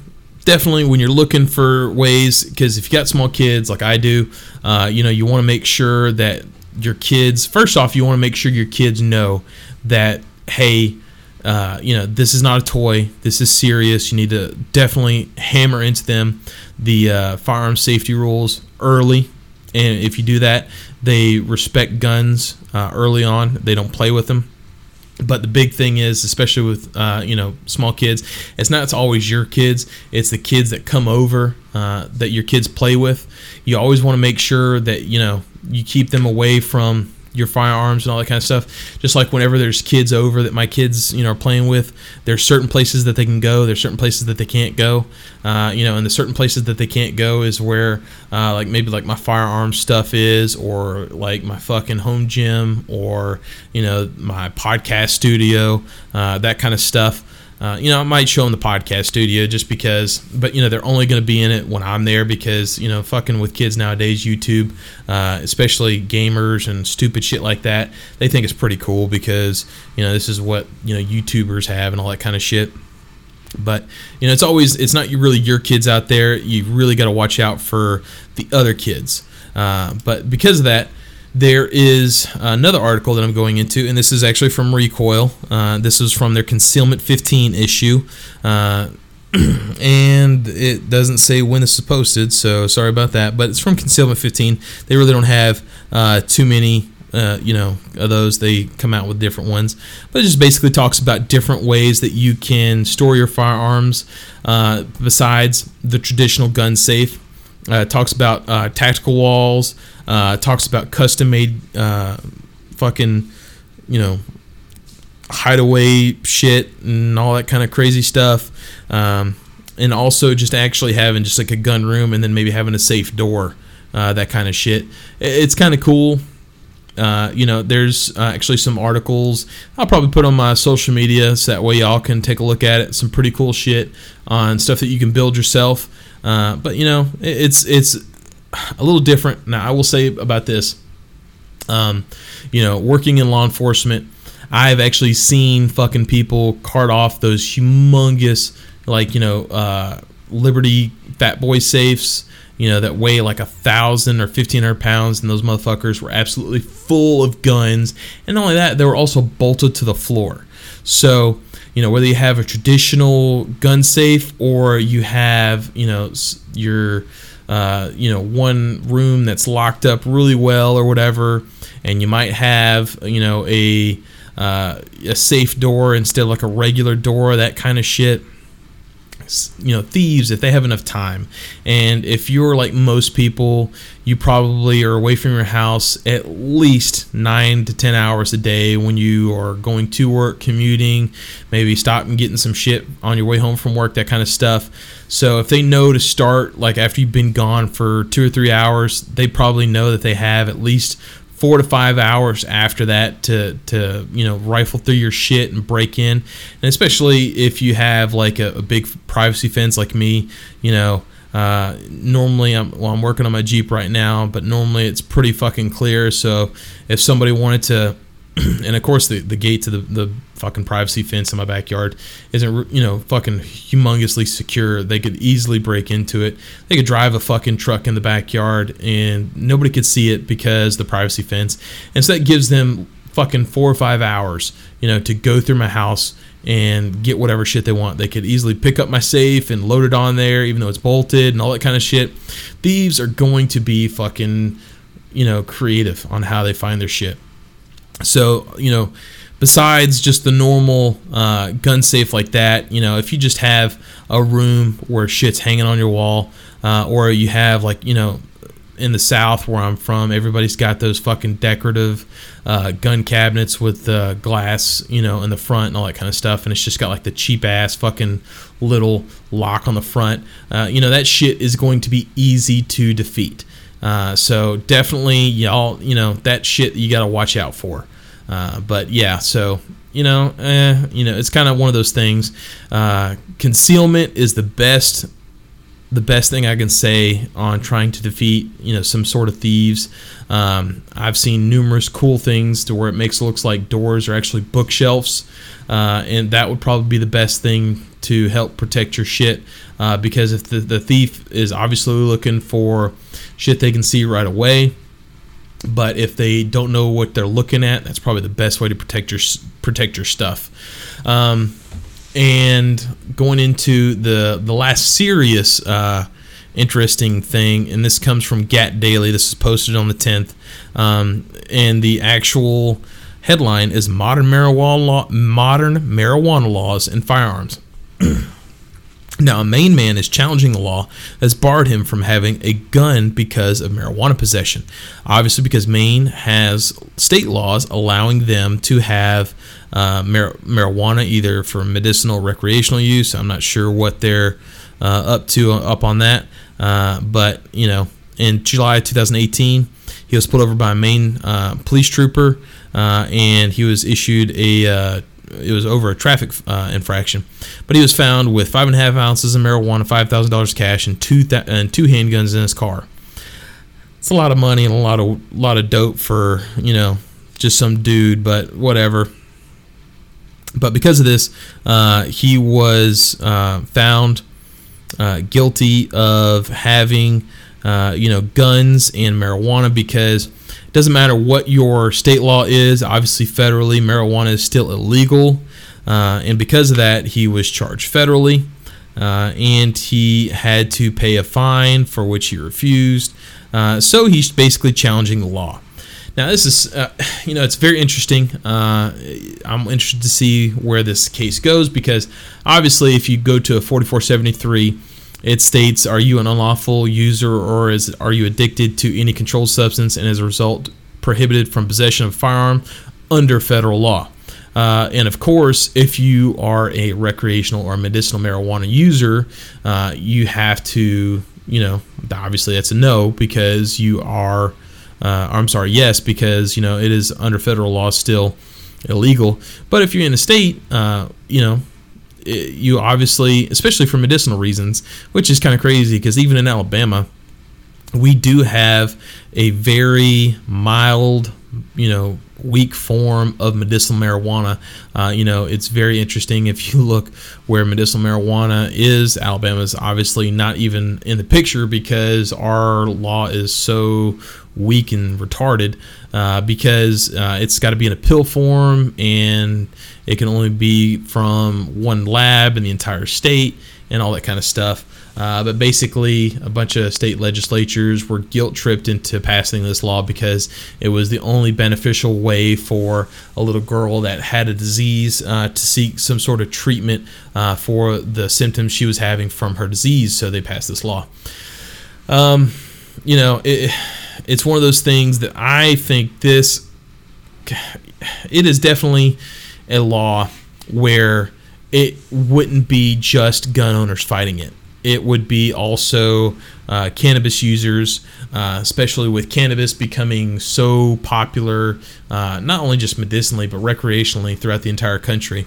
definitely when you're looking for ways because if you got small kids like i do uh, you know you want to make sure that your kids first off you want to make sure your kids know that hey uh, you know this is not a toy. This is serious. You need to definitely hammer into them the uh, firearm safety rules early. And if you do that they respect guns uh, early on. They don't play with them. But the big thing is especially with uh, you know small kids it's not it's always your kids. It's the kids that come over uh, that your kids play with. You always want to make sure that you know you keep them away from your firearms and all that kind of stuff. Just like whenever there's kids over that my kids you know are playing with there's certain places that they can go there's certain places that they can't go. Uh, you know and the certain places that they can't go is where uh, like maybe like my firearm stuff is or like my fucking home gym or you know my podcast studio uh, that kind of stuff uh, you know, I might show them the podcast studio just because, but you know, they're only going to be in it when I'm there because you know, fucking with kids nowadays, YouTube, uh, especially gamers and stupid shit like that, they think it's pretty cool because you know this is what you know YouTubers have and all that kind of shit. But you know, it's always it's not really your kids out there. You really got to watch out for the other kids. Uh, but because of that, there is another article that I'm going into, and this is actually from Recoil. Uh, this is from their Concealment 15 issue. Uh, [CLEARS THROAT] and it doesn't say when this is posted, so sorry about that. But it's from Concealment 15. They really don't have uh, too many, uh, you know, of those. They come out with different ones, but it just basically talks about different ways that you can store your firearms uh, besides the traditional gun safe. Uh, talks about uh, tactical walls. Uh, talks about custom made, uh, fucking, you know, hideaway shit and all that kind of crazy stuff. Um, and also just actually having just like a gun room and then maybe having a safe door, uh, that kind of shit. It's kind of cool. Uh, you know, there's uh, actually some articles I'll probably put on my social media so that way y'all can take a look at it. Some pretty cool shit on stuff that you can build yourself. Uh, but you know, it- it's it's a little different. Now, I will say about this. Um, you know, working in law enforcement, I've actually seen fucking people cart off those humongous, like you know, uh, Liberty Fat Boy safes. You know that weigh like a thousand or fifteen hundred pounds, and those motherfuckers were absolutely full of guns. And not only that, they were also bolted to the floor. So you know whether you have a traditional gun safe or you have you know your uh, you know one room that's locked up really well or whatever, and you might have you know a uh, a safe door instead of like a regular door, that kind of shit you know thieves if they have enough time. And if you're like most people you probably are away from your house at least nine to ten hours a day when you are going to work commuting maybe stop and getting some shit on your way home from work that kind of stuff. So if they know to start like after you've been gone for two or three hours they probably know that they have at least four to five hours after that to to you know rifle through your shit and break in. And especially if you have like a, a big privacy fence like me you know uh, normally I'm well I'm working on my Jeep right now but normally it's pretty fucking clear. So if somebody wanted to [CLEARS THROAT] and of course the, the gate to the, the fucking privacy fence in my backyard isn't you know fucking humongously secure. They could easily break into it. They could drive a fucking truck in the backyard and nobody could see it because the privacy fence. And so that gives them fucking four or five hours you know to go through my house and get whatever shit they want. They could easily pick up my safe and load it on there even though it's bolted and all that kind of shit. Thieves are going to be fucking you know creative on how they find their shit. So you know besides just the normal uh, gun safe like that, you know, if you just have a room where shit's hanging on your wall, uh, or you have like, you know, in the South where I'm from, everybody's got those fucking decorative uh, gun cabinets with uh, glass, you know, in the front and all that kind of stuff, and it's just got like the cheap ass fucking little lock on the front. Uh, you know, that shit is going to be easy to defeat. Uh, so definitely, y'all, you know, that shit you got to watch out for. Uh, but yeah, so you know, eh, you know, it's kind of one of those things. Uh, concealment is the best, the best thing I can say on trying to defeat, you know, some sort of thieves. Um, I've seen numerous cool things to where it makes it looks like doors are actually bookshelves, uh, and that would probably be the best thing to help protect your shit. Uh, because if the, the thief is obviously looking for shit they can see right away, but if they don't know what they're looking at, that's probably the best way to protect your protect your stuff. Um, and going into the the last serious uh, interesting thing, and this comes from Gat Daily. This is posted on the 10th, um, and the actual headline is modern marijuana law, modern marijuana laws and firearms. [CLEARS THROAT] Now, a Maine man is challenging the law that's barred him from having a gun because of marijuana possession. Obviously, because Maine has state laws allowing them to have uh, mar- marijuana either for medicinal recreational use. I'm not sure what they're uh, up to up on that. Uh, but, you know, in July 2018, he was pulled over by a Maine uh, police trooper uh, and he was issued a uh, it was over a traffic uh, infraction. But he was found with five and a half ounces of marijuana, five thousand dollars cash, and two th- and two handguns in his car. It's a lot of money and a lot of lot of dope for you know just some dude, but whatever. But because of this, uh, he was uh, found uh, guilty of having uh, you know guns and marijuana because doesn't matter what your state law is. Obviously, federally, marijuana is still illegal. Uh, and because of that, he was charged federally. Uh, and he had to pay a fine for which he refused. Uh, so he's basically challenging the law. Now, this is, uh, [SIGHS] you know, it's very interesting. Uh, I'm interested to see where this case goes because obviously, if you go to a 4473, it states, "Are you an unlawful user, or is are you addicted to any controlled substance, and as a result prohibited from possession of firearm under federal law?" Uh, and of course, if you are a recreational or medicinal marijuana user, uh, you have to, you know, obviously that's a no because you are. Uh, I'm sorry, yes, because you know it is under federal law still illegal. But if you're in a state, uh, you know, it- you obviously, especially for medicinal reasons, which is kind of crazy because even in Alabama, we do have a very mild, you know, weak form of medicinal marijuana. Uh, you know, it's very interesting if you [LAUGHS] look where medicinal marijuana is. Alabama is obviously not even in the picture because our law is so weak and retarded. Uh, because uh, it's got to be in a pill form and it can only be from one lab in the entire state and all that kind of stuff. Uh, but basically, a bunch of state legislatures were guilt tripped into passing this law because it was the only beneficial way for a little girl that had a disease uh, to seek some sort of treatment uh, for the symptoms she was having from her disease. So they passed this law. Um, you know, it, it's one of those things that I think this it is definitely a law where it wouldn't be just gun owners fighting it. It would be also uh, cannabis users, uh, especially with cannabis becoming so popular, uh, not only just medicinally but recreationally throughout the entire country.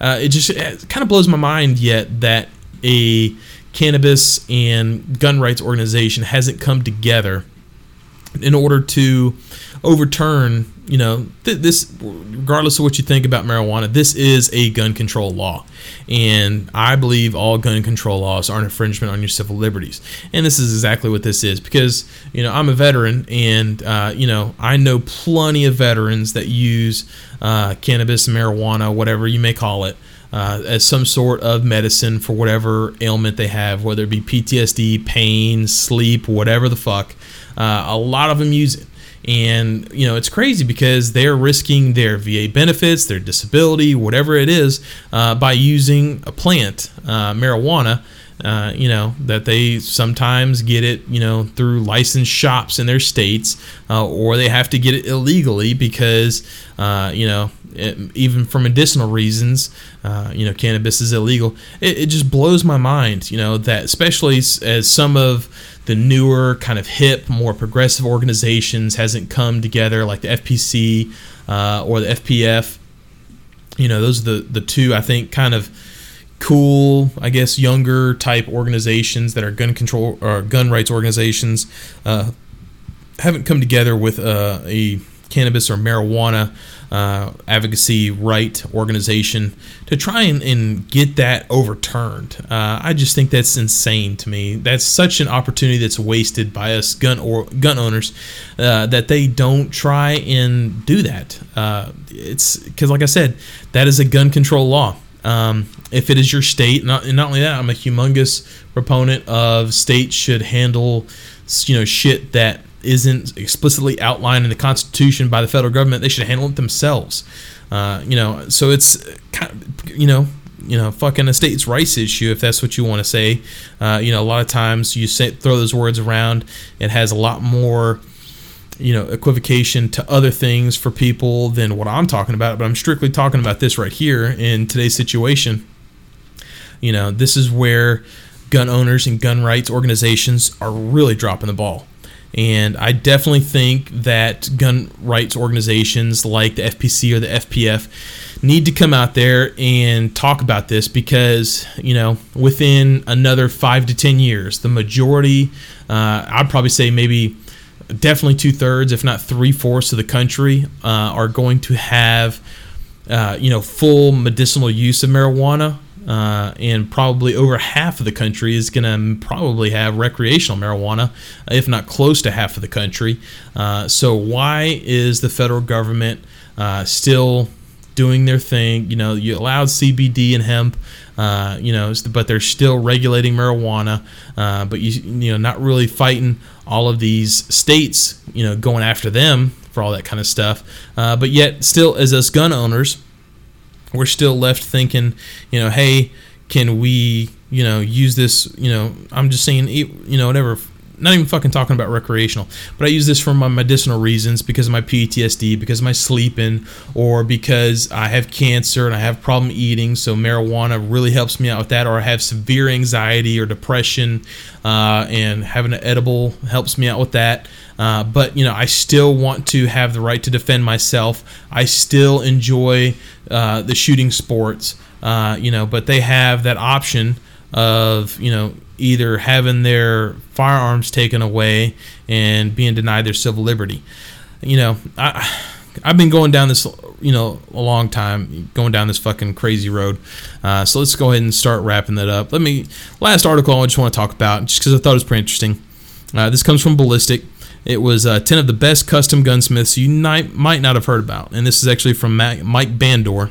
Uh, it just it kind of blows my mind yet that a cannabis and gun rights organization hasn't come together in order to overturn, you know, th- this, regardless of what you think about marijuana, this is a gun control law. And I believe all gun control laws are an infringement on your civil liberties. And this is exactly what this is because, you know, I'm a veteran and, uh, you know, I know plenty of veterans that use uh, cannabis, marijuana, whatever you may call it. Uh, as some sort of medicine for whatever ailment they have, whether it be PTSD, pain, sleep, whatever the fuck. Uh, a lot of them use it. And, you know, it's crazy because they're risking their VA benefits, their disability, whatever it is, uh, by using a plant, uh, marijuana. Uh, you know that they sometimes get it, you know, through licensed shops in their states, uh, or they have to get it illegally because, uh, you know, it, even for medicinal reasons, uh, you know, cannabis is illegal. It, it just blows my mind, you know, that especially as some of the newer kind of hip, more progressive organizations hasn't come together like the FPC uh, or the FPF. You know, those are the the two I think kind of cool, I guess, younger type organizations that are gun control or gun rights organizations uh, haven't come together with uh, a cannabis or marijuana uh, advocacy right organization to try and, and get that overturned. Uh, I just think that's insane to me. That's such an opportunity that's wasted by us gun or gun owners uh, that they don't try and do that. Uh, it's because, like I said, that is a gun control law. Um, if it is your state, not, and not only that, I'm a humongous proponent of states should handle, you know, shit that isn't explicitly outlined in the Constitution by the federal government. They should handle it themselves. Uh, you know, so it's kind of, you know, you know, fucking a states' rights issue, if that's what you want to say. Uh, you know, a lot of times you say, throw those words around, it has a lot more, you know, equivocation to other things for people than what I'm talking about. But I'm strictly talking about this right here in today's situation. You know, this is where gun owners and gun rights organizations are really dropping the ball. And I definitely think that gun rights organizations like the FPC or the FPF need to come out there and talk about this because, you know, within another five to 10 years, the majority, uh, I'd probably say maybe definitely two thirds, if not three fourths of the country, uh, are going to have, uh, you know, full medicinal use of marijuana uh, and probably over half of the country is going to probably have recreational marijuana, if not close to half of the country. Uh, so, why is the federal government uh, still doing their thing? You know, you allowed CBD and hemp. Uh, you know, but they're still regulating marijuana, uh, but you you know not really fighting all of these states, you know, going after them for all that kind of stuff. Uh, but yet, still, as us gun owners, we're still left thinking, you know, hey, can we, you know, use this, you know, I'm just saying, you know, whatever. Not even fucking talking about recreational, but I use this for my medicinal reasons because of my PTSD, because of my sleeping, or because I have cancer and I have problem eating. So marijuana really helps me out with that, or I have severe anxiety or depression, uh, and having an edible helps me out with that. Uh, but you know, I still want to have the right to defend myself. I still enjoy uh, the shooting sports. Uh, you know, but they have that option of you know either having their firearms taken away and being denied their civil liberty. You know, I I've been going down this you know a long time, going down this fucking crazy road. Uh, so let's go ahead and start wrapping that up. Let me last article I just want to talk about just because I thought it was pretty interesting. Uh, this comes from Ballistic. It was uh, 10 of the best custom gunsmiths you might, might not have heard about. And this is actually from Mike Bandor.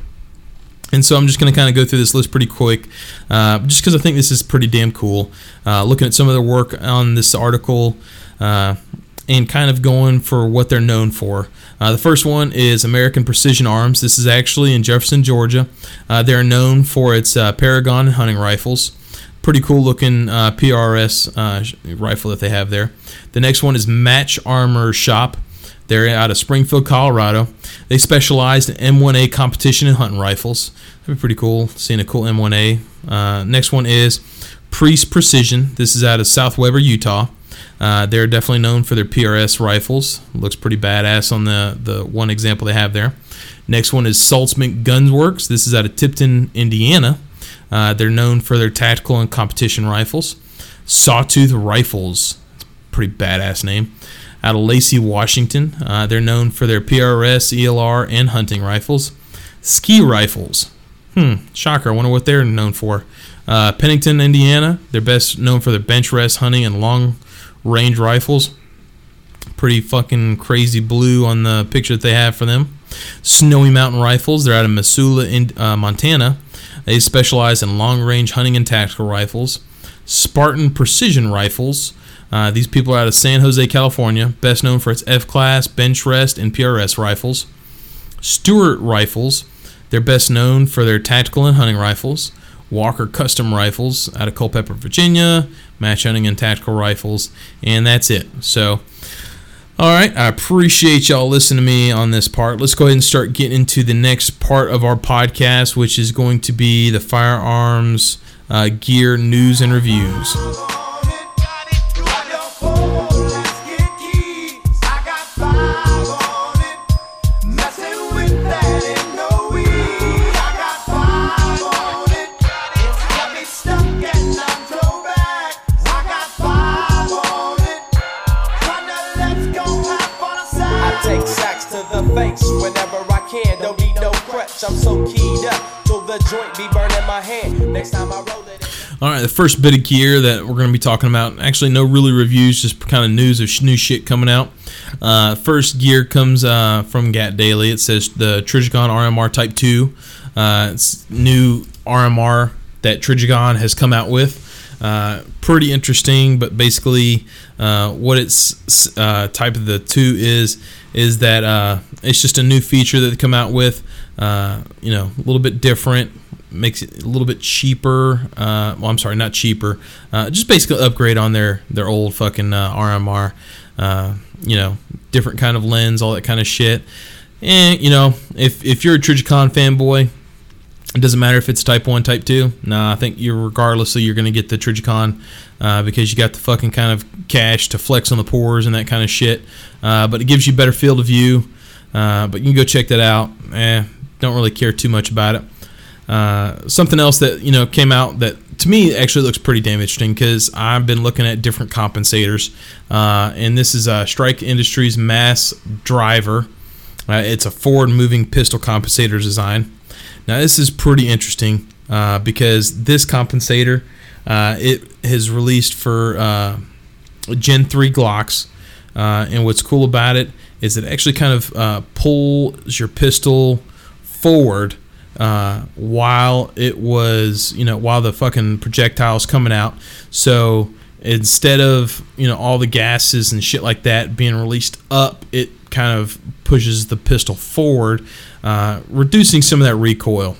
And so I'm just going to kind of go through this list pretty quick, uh, just because I think this is pretty damn cool. Uh, looking at some of their work on this article uh, and kind of going for what they're known for. Uh, the first one is American Precision Arms. This is actually in Jefferson, Georgia. Uh, they're known for its uh, Paragon hunting rifles pretty cool looking PRS rifle that they have there. The next one is Match Armor Shop. They're out of Springfield, Colorado. They specialize in M1A competition and hunting rifles. That'd be pretty cool seeing a cool M1A. Uh, next one is Priest Precision. This is out of South Weber, Utah. Uh, they're definitely known for their PRS rifles. Looks pretty badass on the, the one example they have there. Next one is Saltzman Gunworks. This is out of Tipton, Indiana. Uh, they're known for their tactical and competition rifles. Sawtooth Rifles, pretty badass name. Out of Lacey, Washington. Uh, they're known for their PRS, ELR, and hunting rifles. Ski rifles. Hmm, shocker. I wonder what they're known for. Uh, Pennington, Indiana. They're best known for their bench rest hunting and long range rifles. Pretty fucking crazy blue on the picture that they have for them. Snowy Mountain Rifles. They're out of Missoula, in, uh, Montana. They specialize in long range hunting and tactical rifles. Spartan Precision Rifles. Uh, these people are out of San Jose, California, best known for its F class, bench rest, and PRS rifles. Stewart Rifles. They're best known for their tactical and hunting rifles. Walker Custom Rifles out of Culpeper, Virginia, match hunting and tactical rifles, and that's it. So, all right, I appreciate y'all listening to me on this part. Let's go ahead and start getting into the next part of our podcast, which is going to be the firearms uh, gear news and reviews. All right, the first bit of gear that we're going to be talking about, actually, no really reviews, just kind of news of new shit coming out. Uh, first gear comes uh, from Gat Daily. It says the Trigon RMR Type 2. Uh, it's new RMR that Trigon has come out with. Uh, pretty interesting, but basically, uh, what its uh, type of the two is is that uh, it's just a new feature that they come out with. Uh, you know, a little bit different, makes it a little bit cheaper. Uh, well, I'm sorry, not cheaper. Uh, just basically upgrade on their their old fucking uh, RMR. Uh, you know, different kind of lens, all that kind of shit. And you know, if if you're a Trijicon fanboy, it doesn't matter if it's Type One, Type Two. Nah, I think you're regardlessly you're to get the Trijicon uh, because you got the fucking kind of cash to flex on the pores and that kind of shit. Uh, but it gives you better field of view. But you can go check that out. Eh, don't really care too much about it. Uh, something else that you know came out that to me actually looks pretty damn interesting because I've been looking at different compensators, uh, and this is uh, Strike Industries Mass Driver. Uh, it's a forward-moving pistol compensator design. Now this is pretty interesting because this compensator it has released for Gen 3 Glocks, and what's cool about it is it actually kind of pulls your pistol forward uh, while it was you know while the fucking projectile's coming out. So instead of you know all the gases and shit like that being released up, it kind of pushes the pistol forward, uh, reducing some of that recoil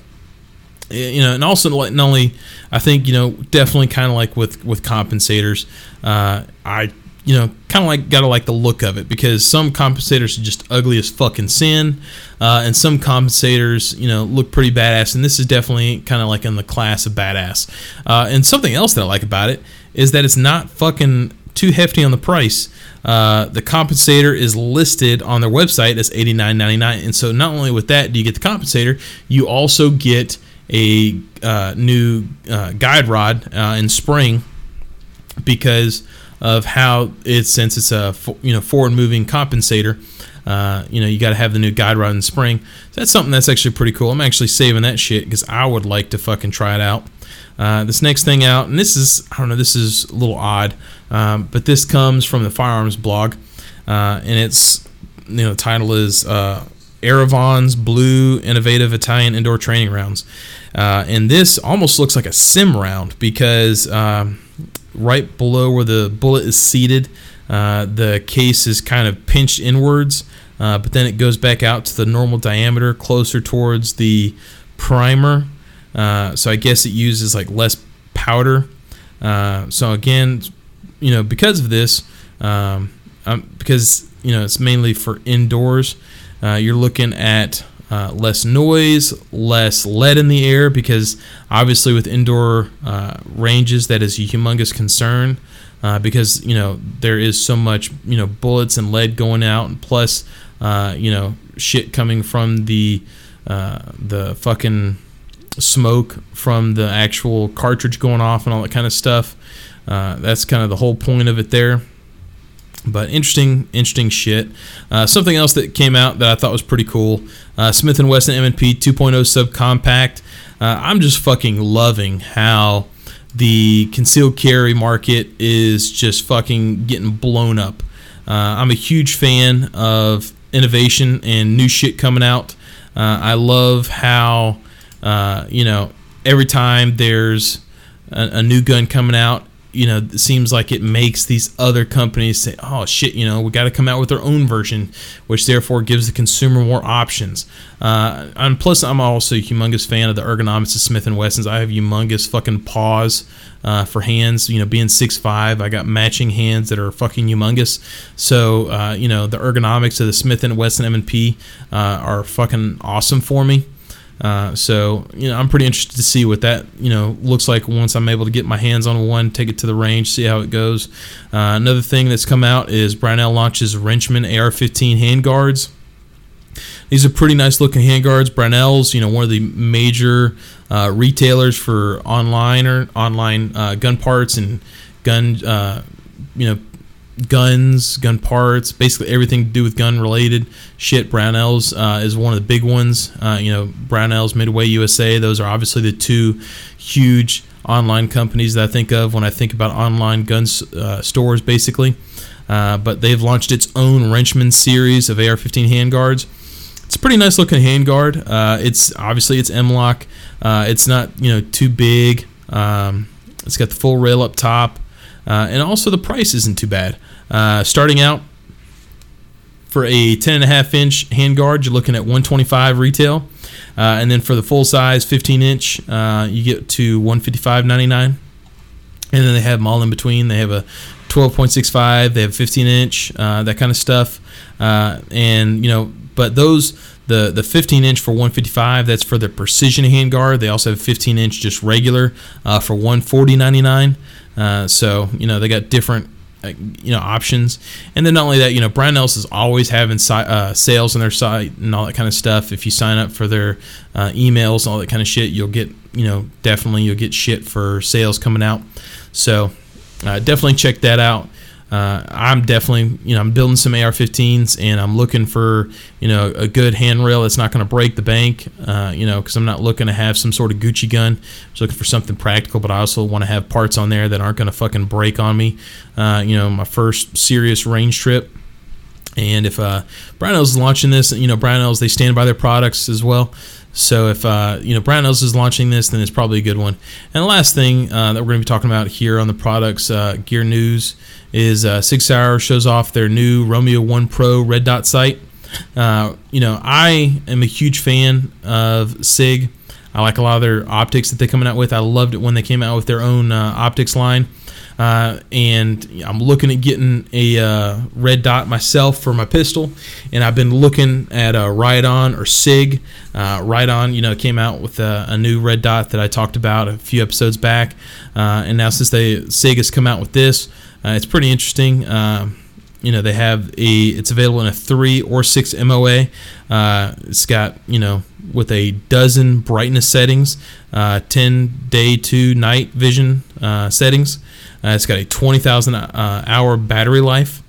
you know, and also not only I think you know definitely kind of like with with compensators, uh, I you know kind of like gotta like the look of it because some compensators are just ugly as fucking sin, uh, and some compensators you know look pretty badass, and this is definitely kind of like in the class of badass. Uh, and something else that I like about it is that it's not fucking too hefty on the price. Uh, the compensator is listed on their website as eighty nine ninety nine, and so not only with that do you get the compensator, you also get a uh, new uh, guide rod uh, in spring because of how it's since it's a you know forward moving compensator. Uh, you know you got to have the new guide rod in the spring. So that's something that's actually pretty cool. I'm actually saving that shit because I would like to fucking try it out. Uh, this next thing out, and this is I don't know, this is a little odd, um, but this comes from the firearms blog, uh, and it's you know the title is uh, Aravon's Blue Innovative Italian Indoor Training Rounds. Uh, and this almost looks like a sim round because um, right below where the bullet is seated, uh, the case is kind of pinched inwards, uh, but then it goes back out to the normal diameter closer towards the primer. Uh, so I guess it uses like less powder. Uh, so again, you know, because of this, um, um, because you know it's mainly for indoors, uh, you're looking at uh, less noise, less lead in the air, because obviously with indoor uh, ranges, that is a humongous concern. Uh, because you know there is so much you know bullets and lead going out, and plus uh, you know shit coming from the uh, the fucking smoke from the actual cartridge going off and all that kind of stuff. Uh, that's kind of the whole point of it there. But interesting, interesting shit. Uh, something else that came out that I thought was pretty cool: uh, Smith and Wesson M&P 2.0 subcompact. Uh, I'm just fucking loving how the concealed carry market is just fucking getting blown up. Uh, I'm a huge fan of innovation and new shit coming out. Uh, I love how uh, you know every time there's a, a new gun coming out, you know, it seems like it makes these other companies say, "Oh shit," you know, we got to come out with our own version, which therefore gives the consumer more options. Uh, and plus, I'm also a humongous fan of the ergonomics of Smith and Wessons. I have humongous fucking paws uh, for hands. You know, being six five, I got matching hands that are fucking humongous. So, uh, you know, the ergonomics of the Smith and Wesson M&P uh, are fucking awesome for me. Uh, so you know, I'm pretty interested to see what that you know looks like once I'm able to get my hands on one, take it to the range, see how it goes. Uh, another thing that's come out is Brownell launches Wrenchman AR-15 handguards. These are pretty nice looking handguards. Brownell's, you know, one of the major uh, retailers for online or online uh, gun parts and gun, uh, you know, guns, gun parts, basically everything to do with gun related shit. Brownells uh, is one of the big ones. Uh, you know, Brownells, Midway USA, those are obviously the two huge online companies that I think of when I think about online gun uh, stores, basically. Uh, but they've launched its own Wrenchman series of AR-15 handguards. It's a pretty nice looking handguard. Uh, it's obviously it's M-LOK. Uh, it's not you know too big. Um, it's got the full rail up top. And also the price isn't too bad. Uh, starting out for a 10.5 inch handguard, you're looking at 125 retail. Uh, and then for the full size 15 inch, uh, you get to 155.99. And then they have them all in between. They have a 12.65, they have 15 inch, uh, that kind of stuff. Uh, and, you know, but those the the 15 inch for 155 that's for the precision handguard they also have 15 inch just regular uh, for 140.99 uh, so you know they got different you know options. And then not only that you know brownells is always having si- uh, sales on their site and all that kind of stuff. If you sign up for their uh, emails all that kind of shit you'll get you know definitely you'll get shit for sales coming out. So uh, definitely check that out uh, I'm definitely, you know, I'm building some AR-15s, and I'm looking for, you know, a good handrail that's not going to break the bank, uh, you know, because I'm not looking to have some sort of Gucci gun. I'm looking for something practical, but I also want to have parts on there that aren't going to fucking break on me. Uh, you know, my first serious range trip. And if uh, Brownells is launching this, you know, Brownells they stand by their products as well. So if uh, you know Brownells is launching this, then it's probably a good one. And the last thing uh, that we're going to be talking about here on the products uh, gear news is uh, Sig Sauer shows off their new Romeo One Pro red dot sight. Uh, you know, I am a huge fan of Sig. I like a lot of their optics that they're coming out with. I loved it when they came out with their own uh, optics line. Uh, and I'm looking at getting a uh, red dot myself for my pistol, and I've been looking at a Riton or Sig. Uh, you know, came out with a, a, new red dot that I talked about a few episodes back, uh, and now since they Sig has come out with this, uh, it's pretty interesting. Um, you know, they have a it's available in a three or six MOA. Uh, it's got you know with a dozen brightness settings, 10 day to night vision settings. Uh, it's got a 20,000 uh, hour battery life.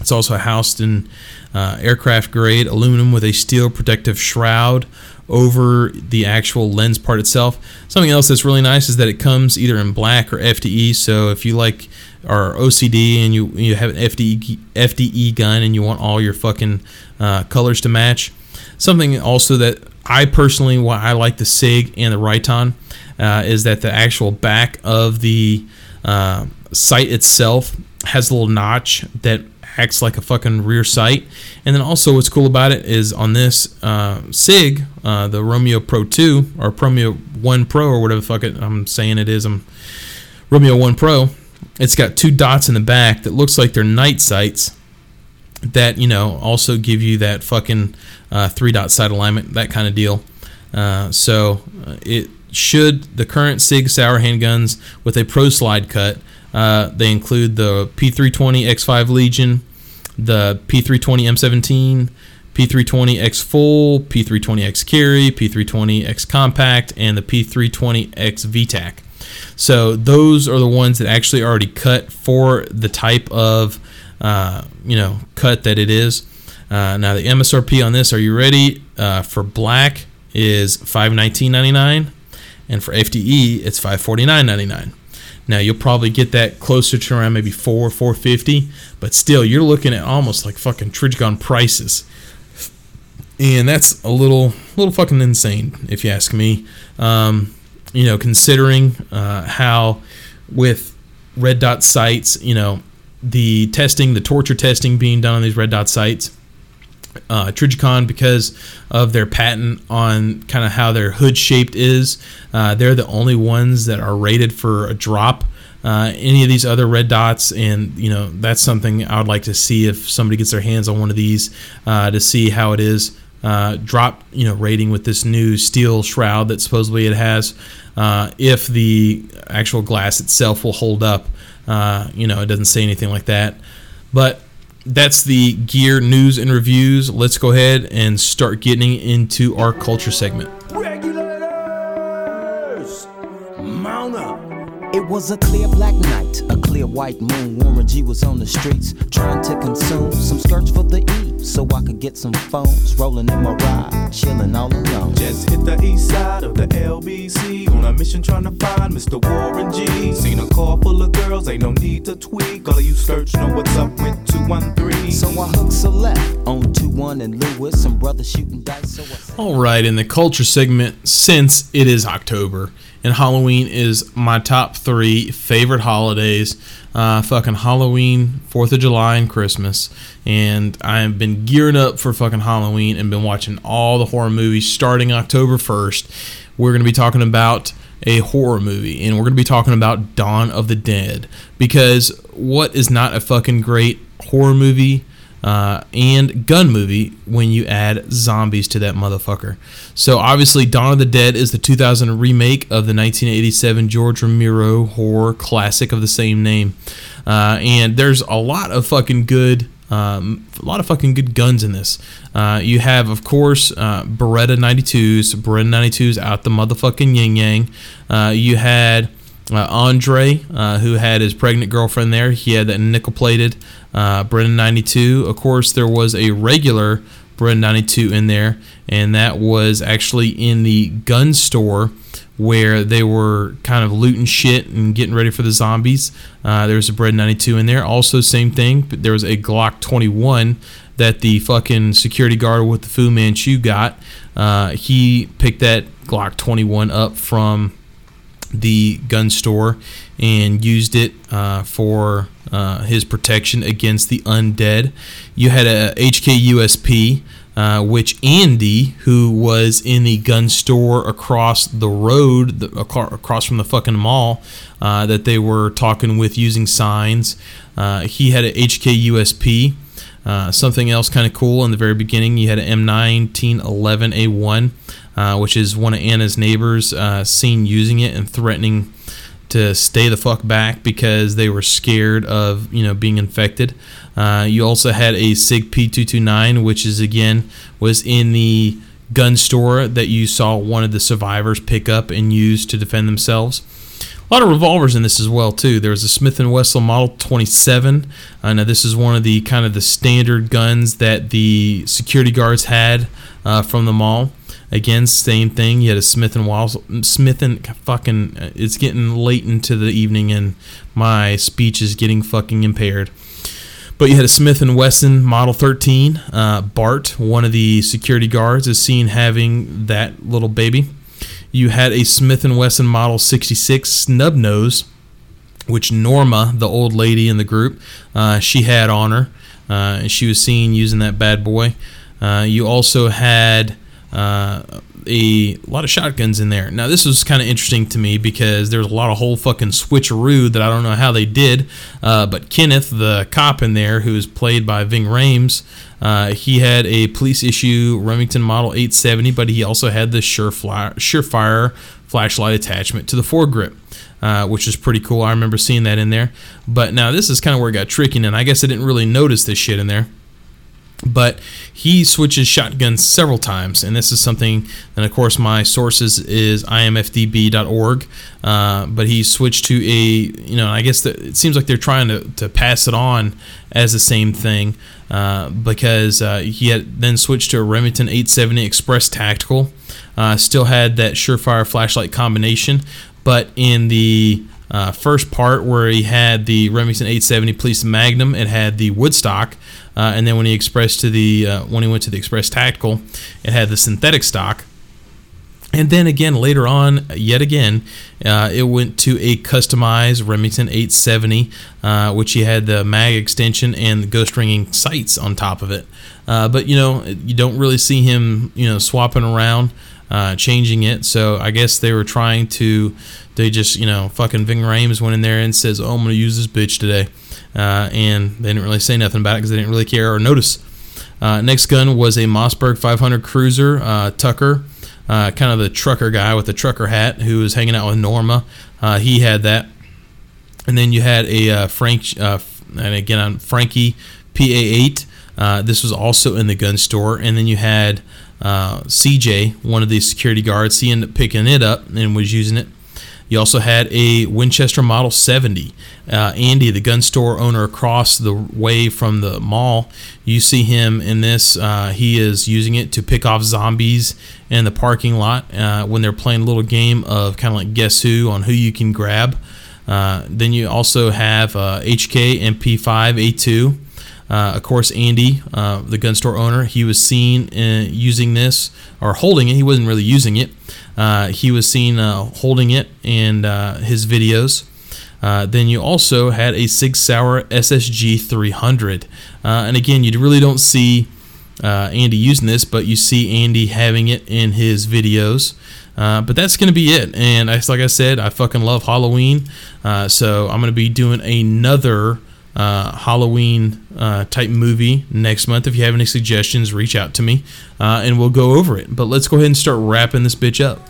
It's also housed in uh, aircraft grade aluminum with a steel protective shroud over the actual lens part itself. Something else that's really nice is that it comes either in black or FDE. So if you like our OCD and you you have an FDE FDE gun and you want all your fucking uh, colors to match. Something also that I personally why I like the Sig and the Riton uh, is that the actual back of the uh, sight itself has a little notch that acts like a fucking rear sight. And then also, what's cool about it is on this uh, Sig, uh, the Romeo Pro 2 or Romeo 1 Pro or whatever the fuck it, I'm saying it is, I'm Romeo 1 Pro. It's got two dots in the back that looks like they're night sights that you know also give you that fucking uh, three dot sight alignment, that kind of deal. Uh, so uh, it should the current Sig Sauer handguns with a Pro slide cut. Uh, they include the P320 X5 Legion, the P320 M17, P320 X Full, P320 X Carry, P320 X Compact, and the P320 X VTAC. So those are the ones that actually already cut for the type of uh, you know cut that it is. Uh, now the MSRP on this, are you ready? Uh, for black is five nineteen ninety nine, and for FDE it's five forty nine ninety nine. Now you'll probably get that closer to around maybe four four fifty, but still you're looking at almost like fucking Trijicon prices, and that's a little little fucking insane if you ask me. Um, you know, considering uh, how with red dot sights, you know, the testing, the torture testing being done on these red dot sights uh, Trijicon because of their patent on kind of how their hood shaped is. Uh, they're the only ones that are rated for a drop. Uh, any of these other red dots, and you know that's something I would like to see if somebody gets their hands on one of these uh, to see how it is. Uh, drop you know rating with this new steel shroud that supposedly it has. Uh, if the actual glass itself will hold up, you know it doesn't say anything like that, but that's the gear news and reviews. Let's go ahead and start getting into our culture segment. Regulators, mount up. It was a clear black night, a clear white moon. Warren G was on the streets trying to consume some skirts for the E so I could get some phones. Rolling in my ride, chilling all alone. Just hit the east side of the LBC on a mission trying to find Mr. Warren G. Seen a car full of girls, ain't no need to tweak. All of you search know what's up with 213. So I hooked select on 2 1 and Lewis, some brothers shooting dice. So All right, in the culture segment, since it is October and Halloween is my top three favorite holidays, uh, fucking Halloween, Fourth of July, and Christmas, and I have been gearing up for fucking Halloween and been watching all the horror movies starting October first. We're gonna be talking about a horror movie, and we're gonna be talking about Dawn of the Dead because what is not a fucking great horror movie? Uh, and gun movie when you add zombies to that motherfucker. So obviously, Dawn of the Dead is the 2000 remake of the 1987 George Romero horror classic of the same name, uh, and there's a lot of fucking good. Um, a lot of fucking good guns in this. Uh, you have, of course, uh, Beretta 92s. Beretta 92s out the motherfucking yin yang. Uh, you had uh, Andre, uh, who had his pregnant girlfriend there. He had that nickel plated uh, Beretta 92. Of course, there was a regular Beretta 92 in there, and that was actually in the gun store where they were kind of looting shit and getting ready for the zombies. Uh, there was a Bred 92 in there. Also, same thing, but there was a Glock 21 that the fucking security guard with the Fu Manchu got. Uh, he picked that Glock 21 up from the gun store and used it uh, for uh, his protection against the undead. You had a HK USP, uh, which Andy, who was in the gun store across the road, the, across from the fucking mall, uh, that they were talking with using signs, uh, he had a HK USP. Uh, something else kind of cool in the very beginning, you had an M1911A1, uh, which is one of Anna's neighbors uh, seen using it and threatening to stay the fuck back because they were scared of you know being infected. Uh, you also had a Sig P229, which is again was in the gun store that you saw one of the survivors pick up and use to defend themselves. A lot of revolvers in this as well too. There was a Smith and Wesson Model 27. Uh, now this is one of the kind of the standard guns that the security guards had uh, from the mall. Again, same thing. You had a Smith and Wesson, Smith and fucking. uh, It's getting late into the evening and my speech is getting fucking impaired. But you had a Smith and Wesson Model 13. Uh, Bart, one of the security guards, is seen having that little baby. You had a Smith and Wesson Model 66 snub nose, which Norma, the old lady in the group, uh, she had on her. Uh, she was seen using that bad boy. Uh, you also had uh, a lot of shotguns in there. Now, this was kind of interesting to me because there's a lot of whole fucking switcheroo that I don't know how they did. Uh, but Kenneth, the cop in there, who is played by Ving Rhames, uh, he had a police issue Remington Model 870, but he also had the Surefire, Surefire flashlight attachment to the foregrip. Uh, which is pretty cool. I remember seeing that in there. But now this is kind of where it got tricky, and I guess I didn't really notice this shit in there. But he switches shotguns several times and this is something and of course my sources is imfdb.org uh, but he switched to a you know i guess that it seems like they're trying to, to pass it on as the same thing uh, because uh, he had then switched to a remington 870 express tactical uh, still had that surefire flashlight combination but in the uh, first part where he had the Remington 870 Police Magnum, it had the Woodstock, uh, and then when he expressed to the uh, when he went to the Express Tactical, it had the synthetic stock. And then again later on, yet again, uh, it went to a customized Remington 870, uh, which he had the mag extension and the ghost ringing sights on top of it. Uh, but you know, you don't really see him, you know, swapping around, uh, changing it. So I guess they were trying to, they just, you know, fucking Ving Rhames went in there and says, "Oh, I'm gonna use this bitch today," uh, and they didn't really say nothing about it because they didn't really care or notice. Uh, next gun was a Mossberg 500 Cruiser uh, Tucker, uh, kind of the trucker guy with the trucker hat who was hanging out with Norma. He had that, and then you had a Frank, and again on Franchi PA8. Uh, this was also in the gun store, and then you had uh, CJ, one of the security guards. He ended up picking it up and was using it. You also had a Winchester Model 70. Uh, Andy, the gun store owner across the way from the mall, you see him in this. Uh, he is using it to pick off zombies in the parking lot uh, when they're playing a little game of kind of like guess who on who you can grab. Uh, then you also have uh, HK MP5 A2. Uh, of course, Andy, uh, the gun store owner, he was seen uh, using this or holding it. He wasn't really using it. Uh, he was seen uh, holding it in uh, his videos. Then you also had a Sig Sauer SSG 300. Uh, and again, you really don't see Andy using this, but you see Andy having it in his videos. Uh, but that's going to be it. And I, like I said, I fucking love Halloween. Uh, so I'm going to be doing another uh, Halloween uh, type movie next month. If you have any suggestions, reach out to me uh, and we'll go over it. But let's go ahead and start wrapping this bitch up.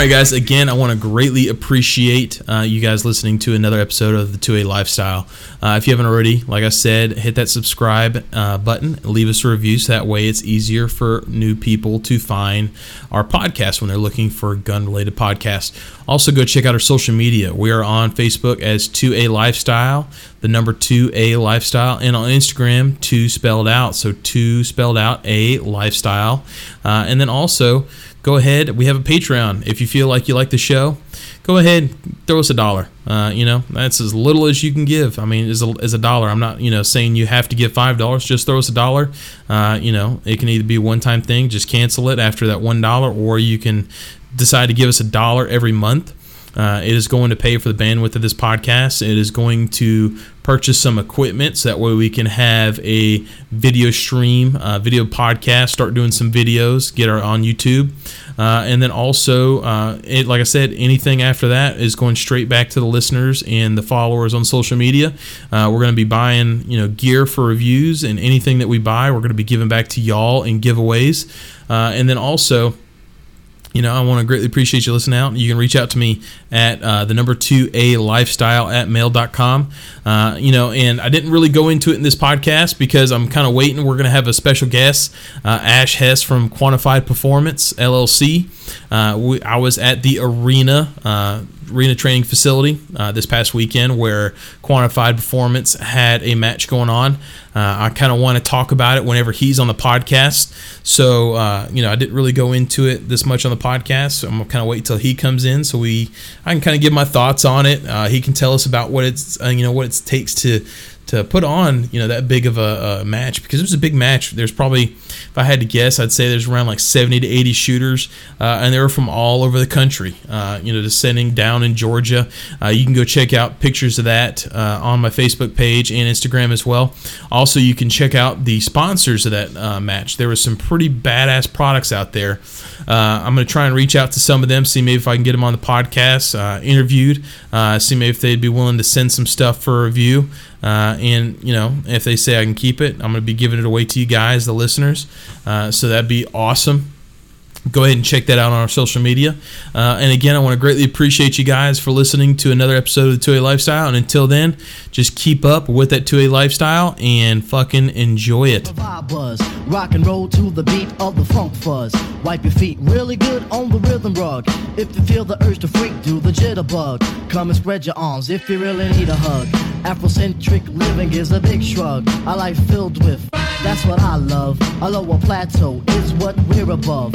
All right, guys. Again, I want to greatly appreciate uh, you guys listening to another episode of the 2A Lifestyle. Uh, if you haven't already, like I said, hit that subscribe uh, button, leave us a review, so that way it's easier for new people to find our podcast when they're looking for gun-related podcasts. Also, go check out our social media. We are on Facebook as 2A Lifestyle, the number 2A Lifestyle, and on Instagram, 2 spelled out. So 2 spelled out, A Lifestyle. Uh, and then also, go ahead. We have a Patreon. If you feel like you like the show, go ahead, throw us a dollar. Uh, you know, that's as little as you can give. I mean, as a, a dollar. I'm not, you know, saying you have to give five dollars. Just throw us a dollar. Uh, you know, it can either be a one-time thing, just cancel it after that one dollar, or you can decide to give us a dollar every month. Uh, it is going to pay for the bandwidth of this podcast. It is going to purchase some equipment so that way we can have a video stream, uh, video podcast, start doing some videos, get our on YouTube. Uh, and then also, uh, it, like I said, anything after that is going straight back to the listeners and the followers on social media. Uh, we're going to be buying, you know, gear for reviews, and anything that we buy, we're going to be giving back to y'all in giveaways. Uh, and then also, you know, I want to greatly appreciate you listening out. You can reach out to me at uh, the number two a lifestyle at mail.com. Uh, you know, and I didn't really go into it in this podcast because I'm kind of waiting. We're going to have a special guest, uh, Ash Hess from Quantified Performance LLC. Uh, we, I was at the arena. Arena training facility uh, this past weekend where quantified performance had a match going on. Uh, i kind of want to talk about it whenever he's on the podcast. So uh, you know i didn't really go into it this much on the podcast. So i'm gonna kind of wait till he comes in so we i can kind of give my thoughts on it. Uh, he can tell us about what it's uh, you know what it takes to to put on you know that big of a, a match because it was a big match. There's probably, if I had to guess, I'd say there's around like 70 to 80 shooters, uh, and they were from all over the country. Uh, you know, descending down in Georgia. Uh, you can go check out pictures of that uh, on my Facebook page and Instagram as well. Also, you can check out the sponsors of that uh, match. There was some pretty badass products out there. Uh, I'm going to try and reach out to some of them, see maybe if I can get them on the podcast, interviewed, see maybe if they'd be willing to send some stuff for review. Uh, and you know, if they say I can keep it, I'm going to be giving it away to you guys, the listeners. Uh, so that'd be awesome go ahead and check that out on our social media. Uh, and again, I want to greatly appreciate you guys for listening to another episode of the 2A Lifestyle. And until then, just keep up with that 2A Lifestyle and fucking enjoy it. Rock and roll to the beat of the funk fuzz. Wipe your feet really good on the rhythm rug. If you feel the urge to freak, do the jitterbug. Come and spread your arms if you really need a hug. Afrocentric living is a big shrug. A life filled with, that's what I love. A lower plateau is what we're above.